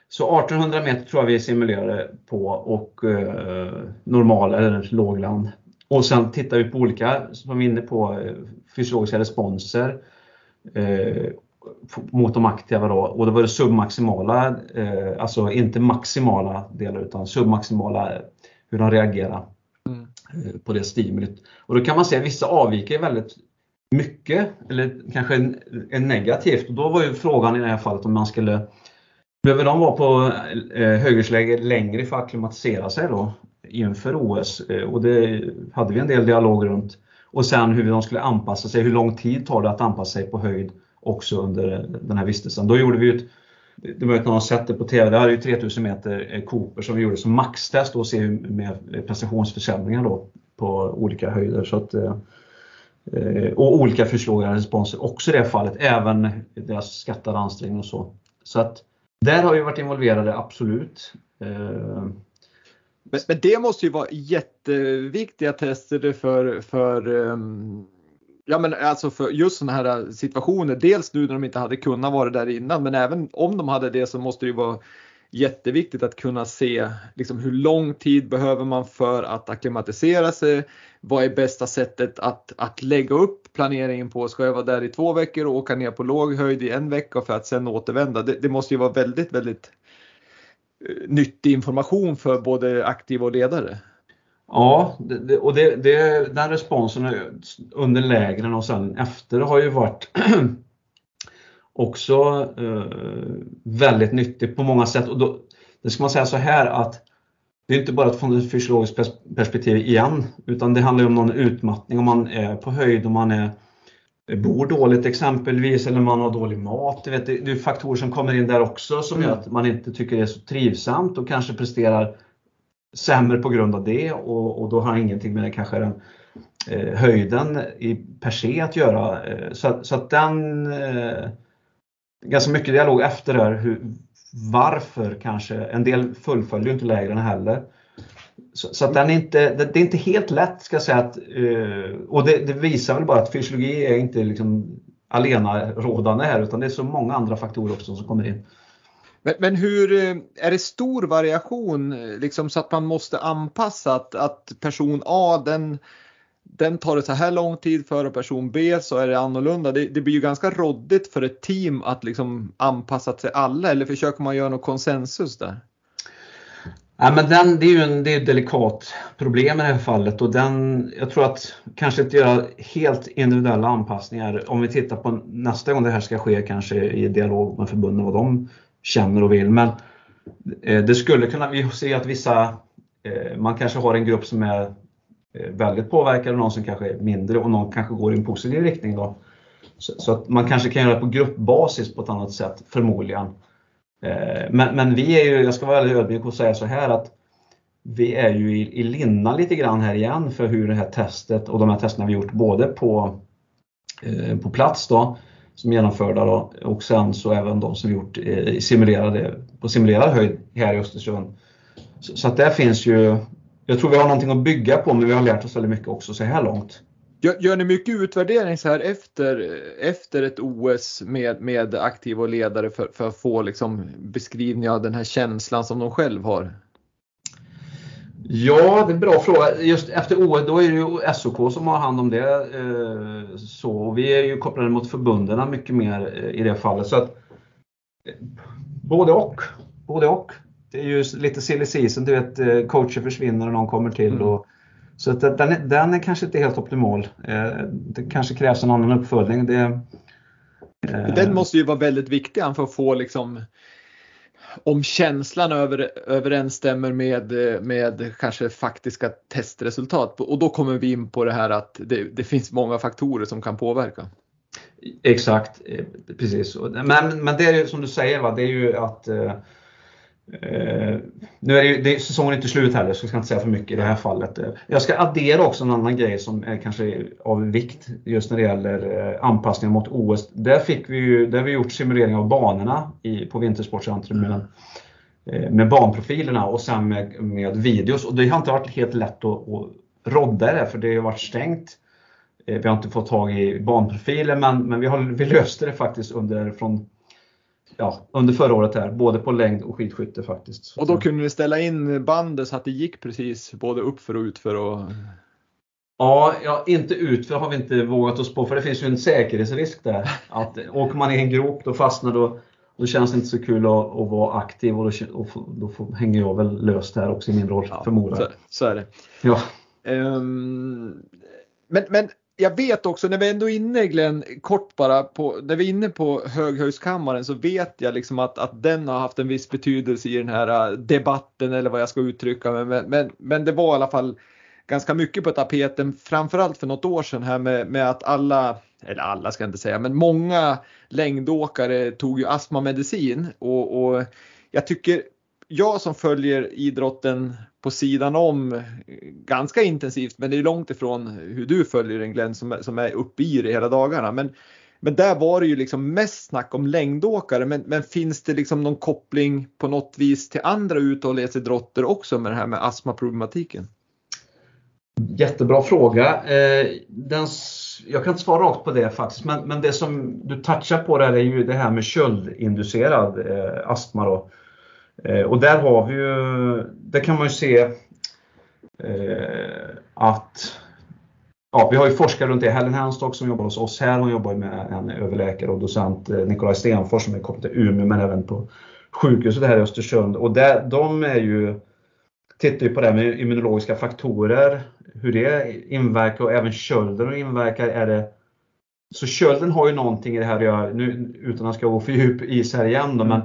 så 1800 meter tror jag vi simulerade på och eh, normal eller lågland. Och sen tittar vi på olika, som vi är inne på, eh, fysiologiska responser eh, mot de aktiva då. Och då var det submaximala, eh, alltså inte maximala delar utan submaximala, hur de reagerar mm. eh, på det stimulit. Och då kan man se att vissa avviker väldigt mycket eller kanske en, en negativt. Och då var ju frågan i det här fallet om man skulle Behöver de vara på eh, högersläge längre för att akklimatisera sig då inför OS? Eh, och det hade vi en del dialog runt. Och sen hur de skulle anpassa sig, hur lång tid tar det att anpassa sig på höjd också under den här vistelsen. Då gjorde vi ett, det var att någon sett det på TV, det här är ju 3000 meter eh, Cooper som vi gjorde som maxtest och se med prestationsförsämringar då på olika höjder. Så att, eh, och olika fysiologiska responser också i det fallet, även deras skattade ansträngning och så. Så att där har vi varit involverade, absolut. Men, men, det måste ju vara jätteviktiga tester för, för um, Ja men alltså för just sådana här situationer. Dels nu när de inte hade kunnat vara där innan men även om de hade det så måste det ju vara jätteviktigt att kunna se liksom, hur lång tid behöver man för att acklimatisera sig. Vad är bästa sättet att, att lägga upp planeringen på? Ska jag vara där i två veckor och åka ner på låg höjd i en vecka för att sen återvända? Det, det måste ju vara väldigt, väldigt Eh, nyttig information för både aktiva och ledare. Ja, det, och det, det, den responsen under lägren och sen efter har ju varit <clears throat> också eh, väldigt nyttig på många sätt. Och då, det ska man säga så här att det är inte bara från ett fysiologiskt perspektiv igen, utan det handlar om någon utmattning om man är på höjd, om man är bor dåligt exempelvis eller man har dålig mat. Vet, det är faktorer som kommer in där också som gör mm. att man inte tycker det är så trivsamt och kanske presterar sämre på grund av det och, och då har ingenting med kanske den eh, höjden i per se att göra. Eh, så, så att den eh, ganska mycket dialog efter där hur, varför kanske, en del fullföljer inte lägren heller så, så, att den är inte, det, är inte helt lätt ska jag säga. Att, eh, och det, det, visar väl bara att fysiologi är inte liksom alena rådande här utan det är så många andra faktorer också som kommer in. Men, men, hur, eh, är det stor variation eh, liksom så att man måste anpassa att, att person A den, den tar det så här lång tid för och person B så är det annorlunda. Det, det blir ju ganska råddigt för ett team att liksom anpassa sig alla eller försöker man göra något konsensus där? Ja, men den, det är ju en, det är ett delikat problem i det här fallet och den, jag tror att kanske inte göra helt individuella anpassningar om vi tittar på nästa gång det här ska ske kanske i dialog med förbunden vad de känner och vill. Men eh, det skulle kunna, vi ser att vissa, eh, man kanske har en grupp som är eh, väldigt påverkad och någon som kanske är mindre och någon kanske går i en positiv riktning. Då. Så, så att man kanske kan göra det på gruppbasis på ett annat sätt, förmodligen. Eh, men, men, vi är ju, jag ska vara väldigt ödmjuk och säga så här att vi är ju i, i linna lite grann här igen för hur det här testet och de här testerna vi gjort både på, eh, på plats då, som genomförda då, och sen så även de som vi gjort eh, simulerade, på simulerad höjd här i Östersund. Så, så att där finns ju, jag tror vi har någonting att bygga på men vi har lärt oss väldigt mycket också så här långt. Gör, gör ni mycket utvärdering så här efter, efter ett OS med, med aktiva och ledare för, för att få liksom beskrivning av den här känslan som de själv har? Ja, det är en bra fråga. Just efter OS då är det ju SOK som har hand om det. Eh, så vi är ju kopplade mot förbunden mycket mer eh, i det fallet. Så att, eh, både och. Både och. Det är ju lite silly season, du vet coacher försvinner och någon kommer till. Mm. Så att den, är, den är kanske inte helt optimal. Det kanske krävs en annan uppföljning. Det, den måste ju vara väldigt viktig för att få liksom om känslan över, överensstämmer med, med kanske faktiska testresultat. Och då kommer vi in på det här att det, det finns många faktorer som kan påverka. Exakt, eh, precis. Men, men det är ju som du säger, va? det är ju att eh, nu är det, ju, det, säsongen är inte slut heller så jag ska inte säga för mycket i det här fallet. Eh, jag ska addera också en annan grej som är kanske av vikt just när det gäller eh, anpassningar mot OS. Där, fick vi ju, där har vi gjort simulering av banorna i, på Vintersportcentrum med, eh, med banprofilerna och sen med, med videos. Och det har inte varit helt lätt att, att rodda det för det har varit stängt. Eh, vi har inte fått tag i banprofiler men, men vi, har, vi löste det faktiskt under från ja, under förra året här, både på längd och skidskytte faktiskt. Och då kunde ni ställa in bandet så att det gick precis både uppför och utför? Och... Ja, ja, inte utför har vi inte vågat oss på för det finns ju en säkerhetsrisk där. Att åker man i en grop då fastnar då, då känns det inte så kul att, att vara aktiv och då, och då får, hänger jag väl löst här också i min roll ja, förmodar så, så är det. Ja. Um, men, men jag vet också när vi ändå är inne Glenn, kort bara, på, när vi är inne på Höghöjdskammaren så vet jag liksom att, att den har haft en viss betydelse i den här äh, debatten eller vad jag ska uttrycka men, men, men det var i alla fall ganska mycket på tapeten, framförallt för något år sedan här med, med att alla, eller alla ska jag inte säga, men många längdåkare tog ju astmamedicin. Och, och jag tycker jag som följer idrotten på sidan om ganska intensivt, men det är långt ifrån hur du följer den Glenn som, som är uppe i det hela dagarna. Men, men där var det ju liksom mest snack om längdåkare. Men, men finns det liksom någon koppling på något vis till andra uthållighetsidrotter också med det här med astmaproblematiken? Jättebra fråga. Eh, den, jag kan inte svara rakt på det faktiskt, men, men det som du touchar på där är ju det här med köldinducerad eh, astma. Då. Eh, och där har vi ju, där kan man ju se eh, att Ja, vi har ju forskare runt det. Helen Hanstock som jobbar hos oss här, hon jobbar med en överläkare och docent, eh, Nikolaj Stenfors som är kopplad till Umeå men även på sjukhuset här i Östersund. Och där, de är ju, tittar ju på det här med immunologiska faktorer, hur det inverkar och även kölden inverkar. Är det, så kölden har ju någonting i det här att göra, nu, utan att jag ska gå för djup i här igen då, men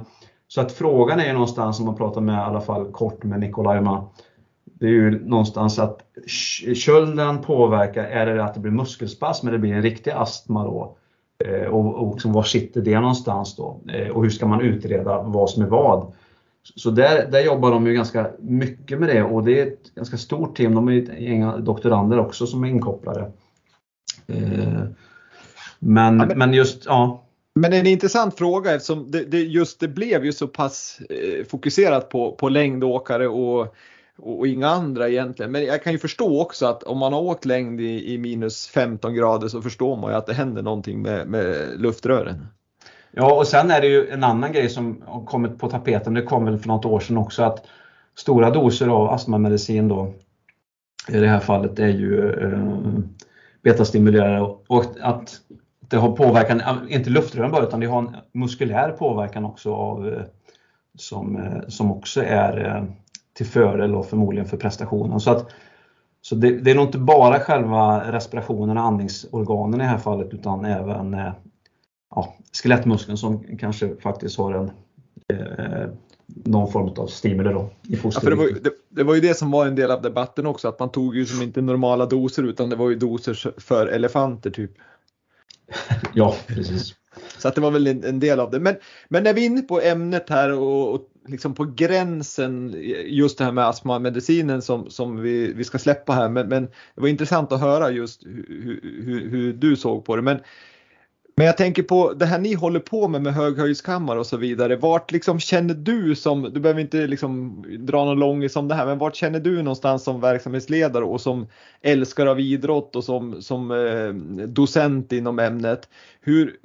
så att frågan är ju någonstans, om man pratar med i alla fall kort med Nikolaima, det är ju någonstans att kölden påverkar, är det att det blir muskelspasm eller det blir en riktig astma då? Eh, och, och liksom, var sitter det någonstans då? Eh, och hur ska man utreda vad som är vad? Så där, där jobbar de ju ganska mycket med det och det är ett ganska stort team. De är ett gäng doktorander också som är inkopplade. Eh, men, men just, ja. Men en intressant fråga eftersom det, det, just det blev ju så pass eh, fokuserat på, på längdåkare och och, och, inga andra egentligen. Men jag kan ju förstå också att om man har åkt längd i, i minus 15 grader så förstår man ju att det händer någonting med, med luftrören. Ja, och sen är det ju en annan grej som har kommit på tapeten, det kom väl för något år sedan också, att stora doser av astmamedicin då, i det här fallet är ju eh, betastimulerare och att det har påverkan, inte luftrören bara, utan det har en muskulär påverkan också av, eh, som, eh, som också är eh, till fördel och förmodligen för prestationen. Så, att, så det, det, är nog inte bara själva respirationen och andningsorganen i det här fallet utan även ja, skelettmuskeln som kanske faktiskt har en eh, någon form av stimuli då i ja, det, var, det, det, var ju det som var en del av debatten också, att man tog ju som inte normala doser utan det var ju doser för elefanter typ. <laughs> ja, precis. Så att det var väl en, en, del av det. Men, men när vi är inne på ämnet här och, och liksom på gränsen, just det här med astmamedicinen som, som vi, vi ska släppa här. Men, men det var intressant att höra just hur, hur, hur du såg på det. Men men jag tänker på det här ni håller på med med höghöjdskammare och så vidare. Vart liksom känner du som, du behöver inte liksom dra någon långis om det här, men vart känner du någonstans som verksamhetsledare och som älskare av idrott och som, som eh, docent inom ämnet. Hur,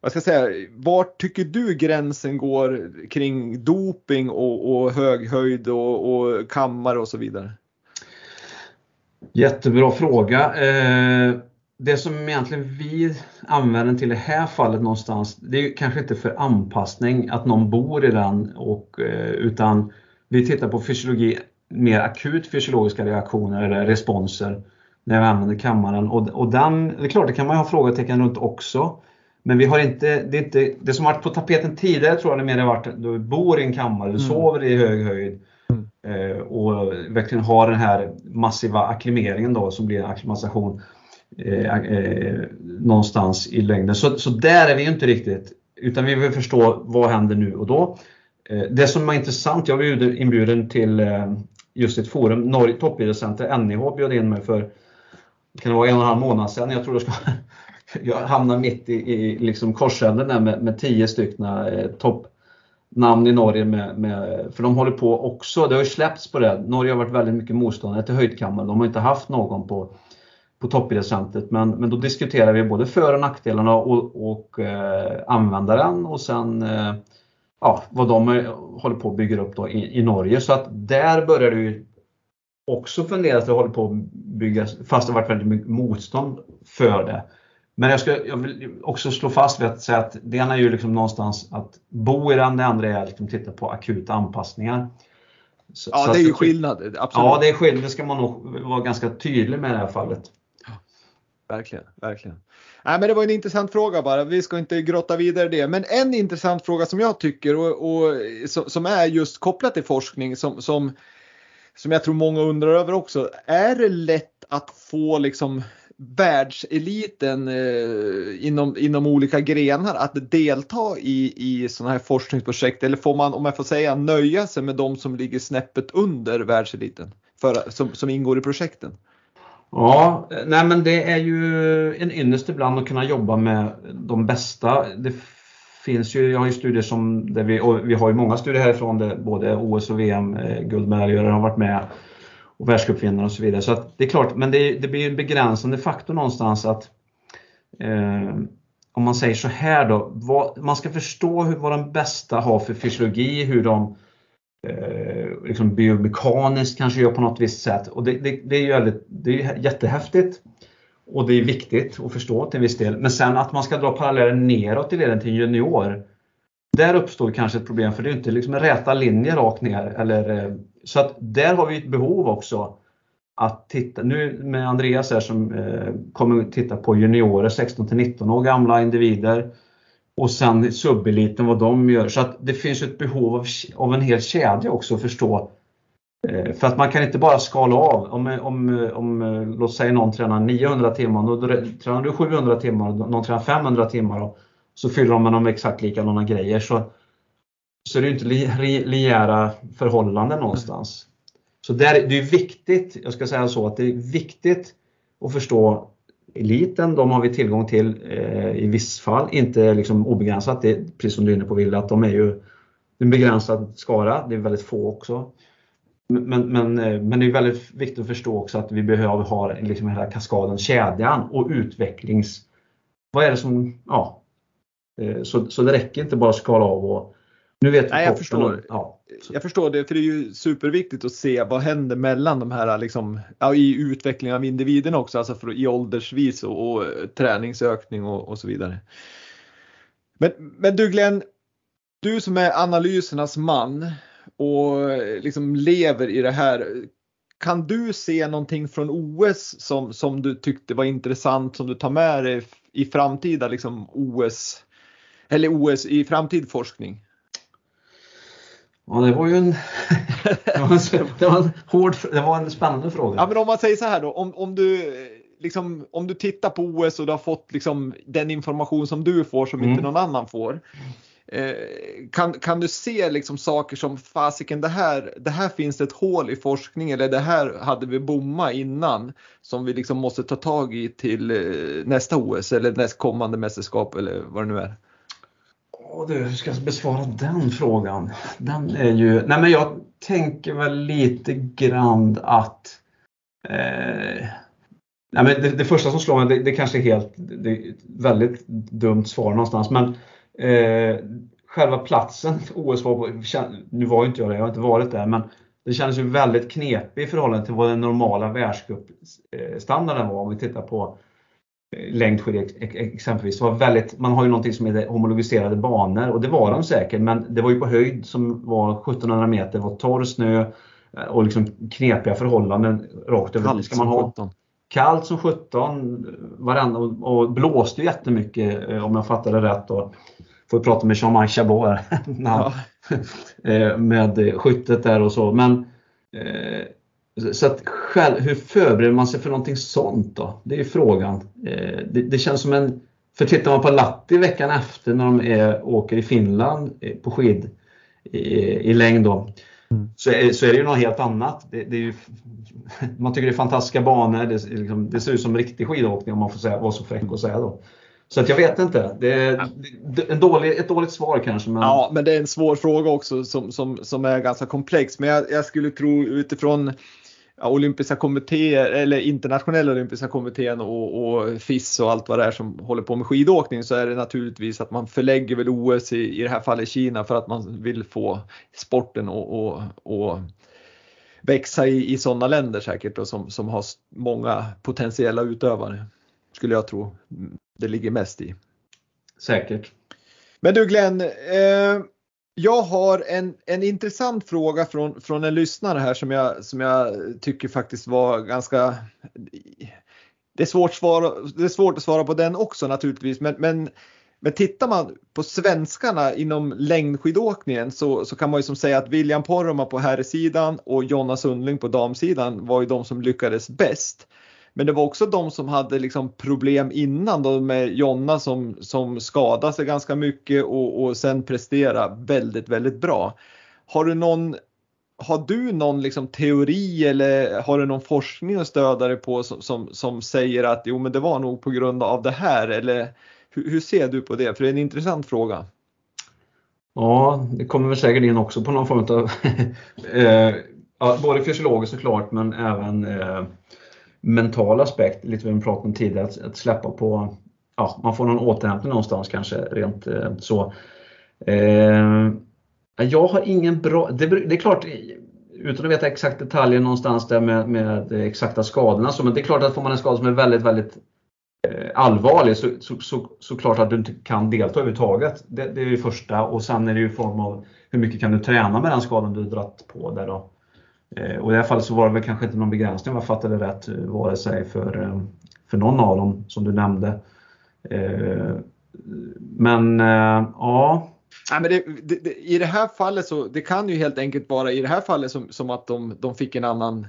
vad ska jag säga, vart tycker du gränsen går kring doping och, och höghöjd och, och kammare och så vidare? Jättebra fråga. Eh det som egentligen vi använder till det här fallet någonstans, det är kanske inte för anpassning att någon bor i den och, eh, utan vi tittar på fysiologi, mer akut fysiologiska reaktioner eller responser när vi använder kammaren. Och, och den, det är klart, det kan man ju ha frågetecken runt också. Men vi har inte, det, inte, det som varit på tapeten tidigare tror jag det mer har varit du bor i en kammare, du mm. sover i hög höjd mm. eh, och verkligen har den här massiva akklimeringen då som blir en akklimatisation eh, eh, någonstans i längden. Så, så där är vi ju inte riktigt, utan vi vill förstå vad händer nu och då. Eh, det som var intressant, jag blev inbjuden till eh, just ett forum, Norge Toppidrottscenter, NIH bjöd in mig för kan det vara en och en halv månad sedan. Jag tror det ska, <laughs> jag hamnar mitt i, i liksom korsänden där med, med tio stycken eh, toppnamn i Norge. Med, med, för de håller på också, det har ju släppts på det. Norge har varit väldigt mycket motståndare till höjdkammaren. De har inte haft någon på på toppidrottscentret. Men, men då diskuterar vi både för och nackdelarna och, och eh, användaren och sen eh, ja, vad de håller på att bygga upp då i, i Norge. Så att där börjar ju också fundera att det håller på att byggas, fast det varit väldigt mycket motstånd för det. Men jag, ska, jag vill också slå fast vid att säga att det ena är ju liksom någonstans att bo i den, det andra är att liksom titta på akuta anpassningar. Så, ja, så det är ju skillnad. Absolut. Ja, det är skillnad. Det ska man nog vara ganska tydlig med i det här fallet. Verkligen, verkligen. Nej, men det var en intressant fråga bara. Vi ska inte grotta vidare det. Men en intressant fråga som jag tycker och, och som är just kopplat till forskning som, som, som jag tror många undrar över också. Är det lätt att få liksom världseliten eh, inom, inom olika grenar att delta i, i sådana här forskningsprojekt? Eller får man, om jag får säga, nöja sig med de som ligger snäppet under världseliten för, som, som ingår i projekten? Ja, eh, nej men det är ju en ynnest ibland att kunna jobba med de bästa. Det finns ju, jag har ju studier som, där vi, och vi har ju många studier härifrån där både OS och VM eh, har varit med och världscupvinnare och så vidare. Så det är klart, men det, det blir en begränsande faktor någonstans att eh, om man säger så här då, vad, man ska förstå hur, vad de bästa har för fysiologi, hur de eh, liksom biomekaniskt kanske gör på något visst sätt. Och det, det, det är ju väldigt, det är jättehäftigt och det är viktigt att förstå till viss del. Men sen att man ska dra paralleller neråt i leden till junior. Där uppstår kanske ett problem för det är inte liksom en räta linje rakt ner. Eller, eh, så att där har vi ett behov också att titta. Nu med Andreas här som eh, kommer titta på juniorer 16 till 19 år gamla individer och sen subeliten vad de gör. Så att det finns ett behov av, av en hel kedja också att förstå. Eh, för att man kan inte bara skala av. Om, om, om låt säga någon tränar 900 timmar, då tränar du 700 timmar, någon tränar 500 timmar. Och så fyller de med de exakt likadana grejer. Så, så är det inte linjära förhållanden någonstans. Så där, det är viktigt, jag ska säga så, att det är viktigt att förstå eliten, de har vi tillgång till eh, i viss fall, inte liksom obegränsat. Det precis som du är inne på Wille, att de är ju en begränsad skara, det är väldigt få också. men, men, men eh, det är väldigt viktigt att förstå också att vi behöver ha liksom hela kaskaden, kedjan och utvecklings... Vad är det som... Ja. Eh, så, så det räcker inte bara att skala av och... Nu vet Nej, jag förstår. Ja. Jag förstår det, för det är ju superviktigt att se vad händer mellan de här liksom, ja, i utvecklingen av individen också, alltså för, i åldersvis och, och träningsökning och, och så vidare. Men, men du Glenn, du som är analysernas man och liksom lever i det här. Kan du se någonting från OS som, som du tyckte var intressant som du tar med dig i framtida liksom OS eller OS i framtid forskning? Ja, det var ju en, <laughs> det var en, det var en hård, det var en spännande fråga. Ja, men om man säger så här då, om, om du liksom, om du tittar på OS och du har fått liksom den information som du får som mm. inte någon annan får. Eh, kan, kan du se liksom saker som fasiken det här, det här finns ett hål i forskning eller det här hade vi bomma innan som vi liksom måste ta tag i till eh, nästa OS eller nästkommande mästerskap eller vad det nu är? Åh du, hur ska jag besvara den frågan? Den är ju, nej men jag tänker väl lite grann att eh, nej men det, det, första som slår mig, det, det kanske är helt, det är ett väldigt dumt svar någonstans, men eh, själva platsen OS var på, nu var ju inte jag det, jag har inte varit där, men det kändes ju väldigt knepig i förhållande till vad den normala världscupstandarden var om vi tittar på längdskidor exempelvis. Var väldigt, man har ju någonting som heter homologiserade banor och det var de säkert men det var ju på höjd som var 1700 meter, det var torr snö eh, och liksom knepiga förhållanden rakt över. Kallt som 17. Kallt som 17 varenda, och blåste jättemycket eh, om jag fattade rätt. Och får prata med Jean-Marc Chabot här. <laughs> Ja. <laughs> Eh, med skyttet där och så. Men, eh, så att själv, hur förbereder man sig för någonting sånt då? Det är frågan. Eh, det, det, känns som en... För tittar man på Latti veckan efter när de är, åker i Finland på skid i, i längd då. Mm. Så, är, så är det ju något helt annat. Det, det är ju, man tycker det är fantastiska banor. Det, liksom, det ser ut som riktig skidåkning om man får säga, vara så fräck och säga då. Så att jag vet inte. Det är en dålig, ett dåligt svar kanske. Men... Ja, men det är en svår fråga också som, som, som är ganska komplex. Men jag, jag skulle tro utifrån olympiska kommittéer eller internationella olympiska kommittén och, och FIS och allt vad det är som håller på med skidåkning så är det naturligtvis att man förlägger väl OS i, i det här fallet Kina för att man vill få sporten och, och, och växa i, i sådana länder säkert och som, som har många potentiella utövare. Skulle jag tro det ligger mest i. Säkert. Men du Glenn, eh, jag har en, en intressant fråga från, från en lyssnare här som jag, som jag tycker faktiskt var ganska det är, svårt svara, det är svårt att svara på den också naturligtvis men, men, men tittar man på svenskarna inom längdskidåkningen så, så kan man ju som säga att William Poromaa på herrsidan och Jonna Sundling på damsidan var ju de som lyckades bäst. Men det var också de som hade liksom problem innan då med Jonna som, som skadade sig ganska mycket och, och sen prestera väldigt, väldigt bra. Har du någon har du någon liksom teori eller har du någon forskning att stödja dig på som, som, som, säger att jo men det var nog på grund av det här eller hur, hur, ser du på det? För det är en intressant fråga. Ja, det kommer väl säkert in också på någon form av <laughs> eh, både fysiologiskt såklart men även eh, mental aspekt, lite vad vi pratade om tidigare, att, att, släppa på, ja, man får någon återhämtning någonstans kanske rent eh, så. Eh, jag har ingen bra, det, det, är klart, utan att veta exakt detaljer någonstans där med, med exakta skadorna, så, men det är klart att får man en skada som är väldigt, väldigt eh, allvarlig så, så, så, så, klart att du inte kan delta överhuvudtaget. Det, det är ju första och sen är det ju form av hur mycket kan du träna med den skadan du dratt på där då. Eh, och i det här fallet så var det väl kanske inte någon begränsning om jag fattade rätt, eh, vare sig för, eh, för någon av dem som du nämnde. Men ja. Nej, men det, det, I det här fallet så det kan ju helt enkelt vara i det här fallet som, som att de, de fick en annan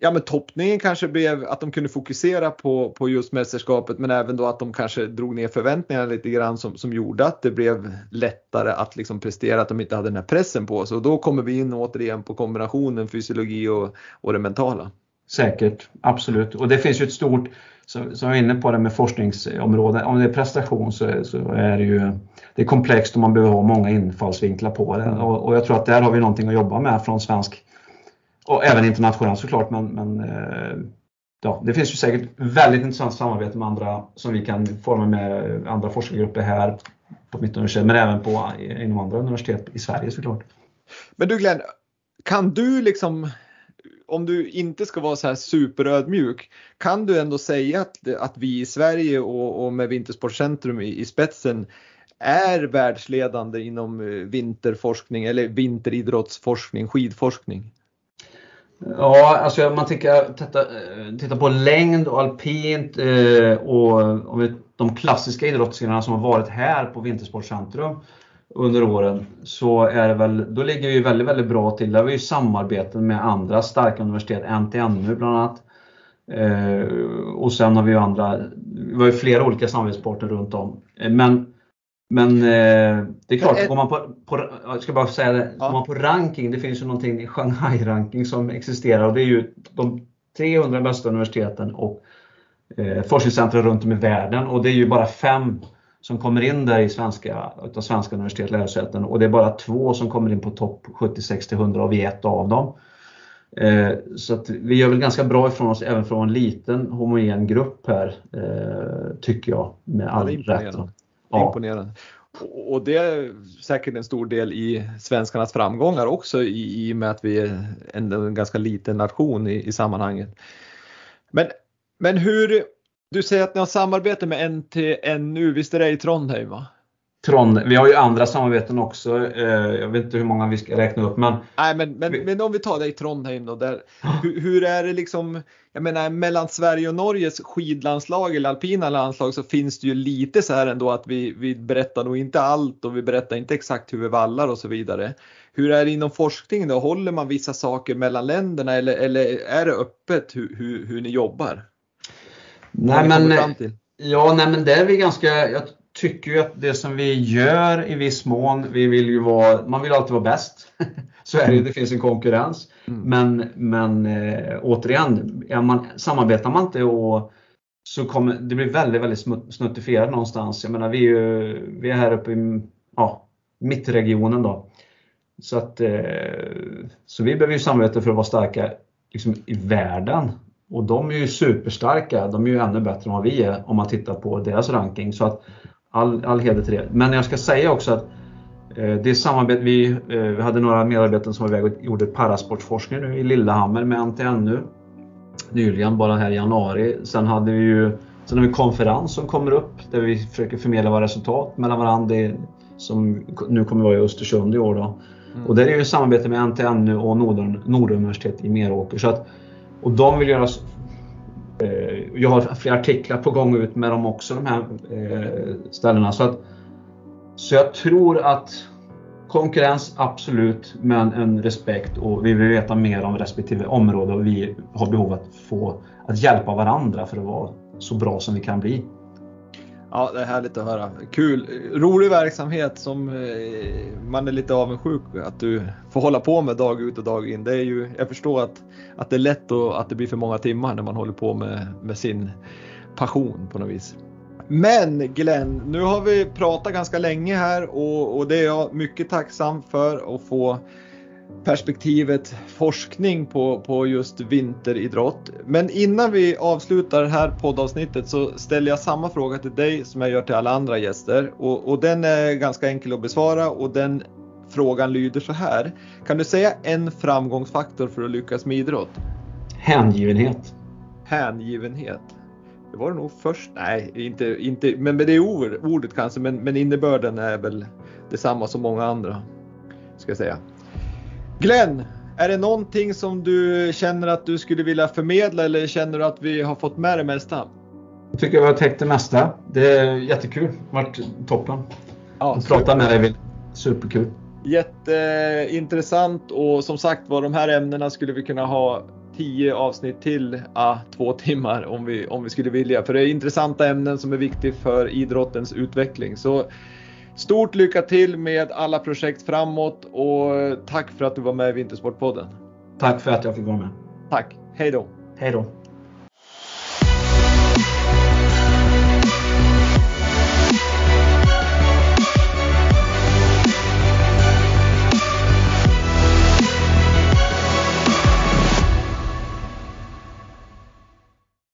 ja men toppningen kanske blev att de kunde fokusera på, på just mästerskapet men även då att de kanske drog ner förväntningarna lite grann som, som gjorde att det blev lättare att liksom prestera, att de inte hade den här pressen på sig och då kommer vi in återigen på kombinationen fysiologi och, och det mentala. Säkert, absolut. Och det finns ju ett stort, som jag är inne på det med forskningsområden, om det är prestation så, så är det ju det är komplext och man behöver ha många infallsvinklar på det. Och, och jag tror att där har vi någonting att jobba med från svensk och även internationellt såklart. Men, men eh, ja, det finns ju säkert väldigt intressant samarbete med andra som vi kan forma med andra forskargrupper här på mitt universitet men även på, inom andra universitet i Sverige såklart. Men du Glenn, kan du liksom om du inte ska vara så här superödmjuk, kan du ändå säga att, att vi i Sverige och, och med Vintersportcentrum i, i spetsen är världsledande inom eh, vinterforskning eller vinteridrottsforskning, skidforskning? Ja, alltså om man tittar, eh, eh, tittar, tittar på längd och alpint eh, och om vi, de klassiska idrottsgrenarna som har varit här på Vintersportcentrum under åren så är det väl, då ligger vi väldigt, väldigt bra till. Där har vi ju samarbeten med andra starka universitet, NTNU bland annat. Och sen har vi ju andra, vi har ju flera olika samarbetspartner runt om. Men men eh, det är klart, går man på, på, jag ska bara säga det, ja. går man på ranking, det finns ju någonting, Shanghai-ranking som existerar och det är ju de 300 bästa universiteten och eh, forskningscentrum runt om i världen och det är ju bara fem som kommer in där i svenska, utav svenska universitet lärosäten och det är bara två som kommer in på topp 76 till 100 och vi är ett av dem. Eh, så att vi gör väl ganska bra ifrån oss även från en liten homogen grupp här, eh, tycker jag, med all rätt. Ja. Imponerande. Och det är säkert en stor del i svenskarnas framgångar också i, i och med att vi är en, en ganska liten nation i, i sammanhanget. Men, men hur, du säger att ni har samarbete med NTNU, visst är det i Trondheim? Va? Trond, vi har ju andra samarbeten också. Eh, jag vet inte hur många vi ska räkna upp. Men, Nej, men, men, men om vi tar det i Trondheim då. Där, hur, hur, är det liksom, jag menar mellan Sverige och Norges skidlandslag eller alpina landslag så finns det ju lite så här ändå att vi, vi berättar nog inte allt och vi berättar inte exakt hur vi vallar och så vidare. Hur är det inom forskningen då? Håller man vissa saker mellan länderna eller, eller är det öppet hur, hur, hur ni jobbar? Nej men, ja, nej men där är vi ganska, jag tycker ju att det som vi gör i viss mån, vi vill ju vara, man vill alltid vara bäst. <laughs> Så är det det finns en konkurrens. Mm. Men, men äh, återigen, ja, man, samarbetar man inte och så kommer det blir väldigt, väldigt snuttifierat någonstans. Jag menar, vi är, ju, vi är här uppe i ja, mittregionen då. Så, att, äh, så vi behöver ju samarbeta för att vara starka liksom, i världen. Och de är ju superstarka, de är ju ännu bättre än vad vi är om man tittar på deras ranking. Så att all, all heder till det. Men jag ska säga också att eh, det samarbete, vi, eh, vi hade några medarbetare som var iväg och gjorde parasportforskning nu i Lillehammer med NTNU nyligen, bara här i januari. Sen hade vi ju sen har vi konferens som kommer upp där vi försöker förmedla våra resultat mellan varandra. Det, som nu kommer vara i Östersund i år. Då. Mm. Och där är det samarbete med NTNU och Nord, Norduniversitetet i Meråker. Så att, och de vill göra jag har flera artiklar på gång ut med dem också, de här eh, ställena. Så, att, så jag tror att konkurrens, absolut, men en respekt och vi vill veta mer om respektive område och vi har behov att få att hjälpa varandra för att vara så bra som vi kan bli. Ja, det är härligt att höra. Kul, rolig verksamhet som eh, man är lite avundsjuk att du får hålla på med dag ut och dag in. Det är ju, jag förstår att, att det är lätt och att det blir för många timmar när man håller på med, med sin passion på något vis. Men Glenn, nu har vi pratat ganska länge här och, och det är jag mycket tacksam för att få perspektivet forskning på, på just vinteridrott. Men innan vi avslutar det här poddavsnittet så ställer jag samma fråga till dig som jag gör till alla andra gäster och, och den är ganska enkel att besvara och den frågan lyder så här. Kan du säga en framgångsfaktor för att lyckas med idrott? Hängivenhet. Hängivenhet. Det var det nog först. Nej, inte, inte men det är ord, ordet kanske, men, men innebörden är väl detsamma som många andra. Ska jag säga. Glenn, är det någonting som du känner att du skulle vilja förmedla eller känner du att vi har fått med det mesta? Jag tycker vi har täckt det mesta. Det är jättekul. Det har varit toppen. Ja, att prata med dig. Superkul. Jätteintressant och som sagt var de här ämnena skulle vi kunna ha tio avsnitt till, ah, två timmar om vi, om vi skulle vilja. För det är intressanta ämnen som är viktiga för idrottens utveckling. Så Stort lycka till med alla projekt framåt och tack för att du var med i Vintersportpodden. Tack för att jag fick vara med. Tack. Hej då. Hej då.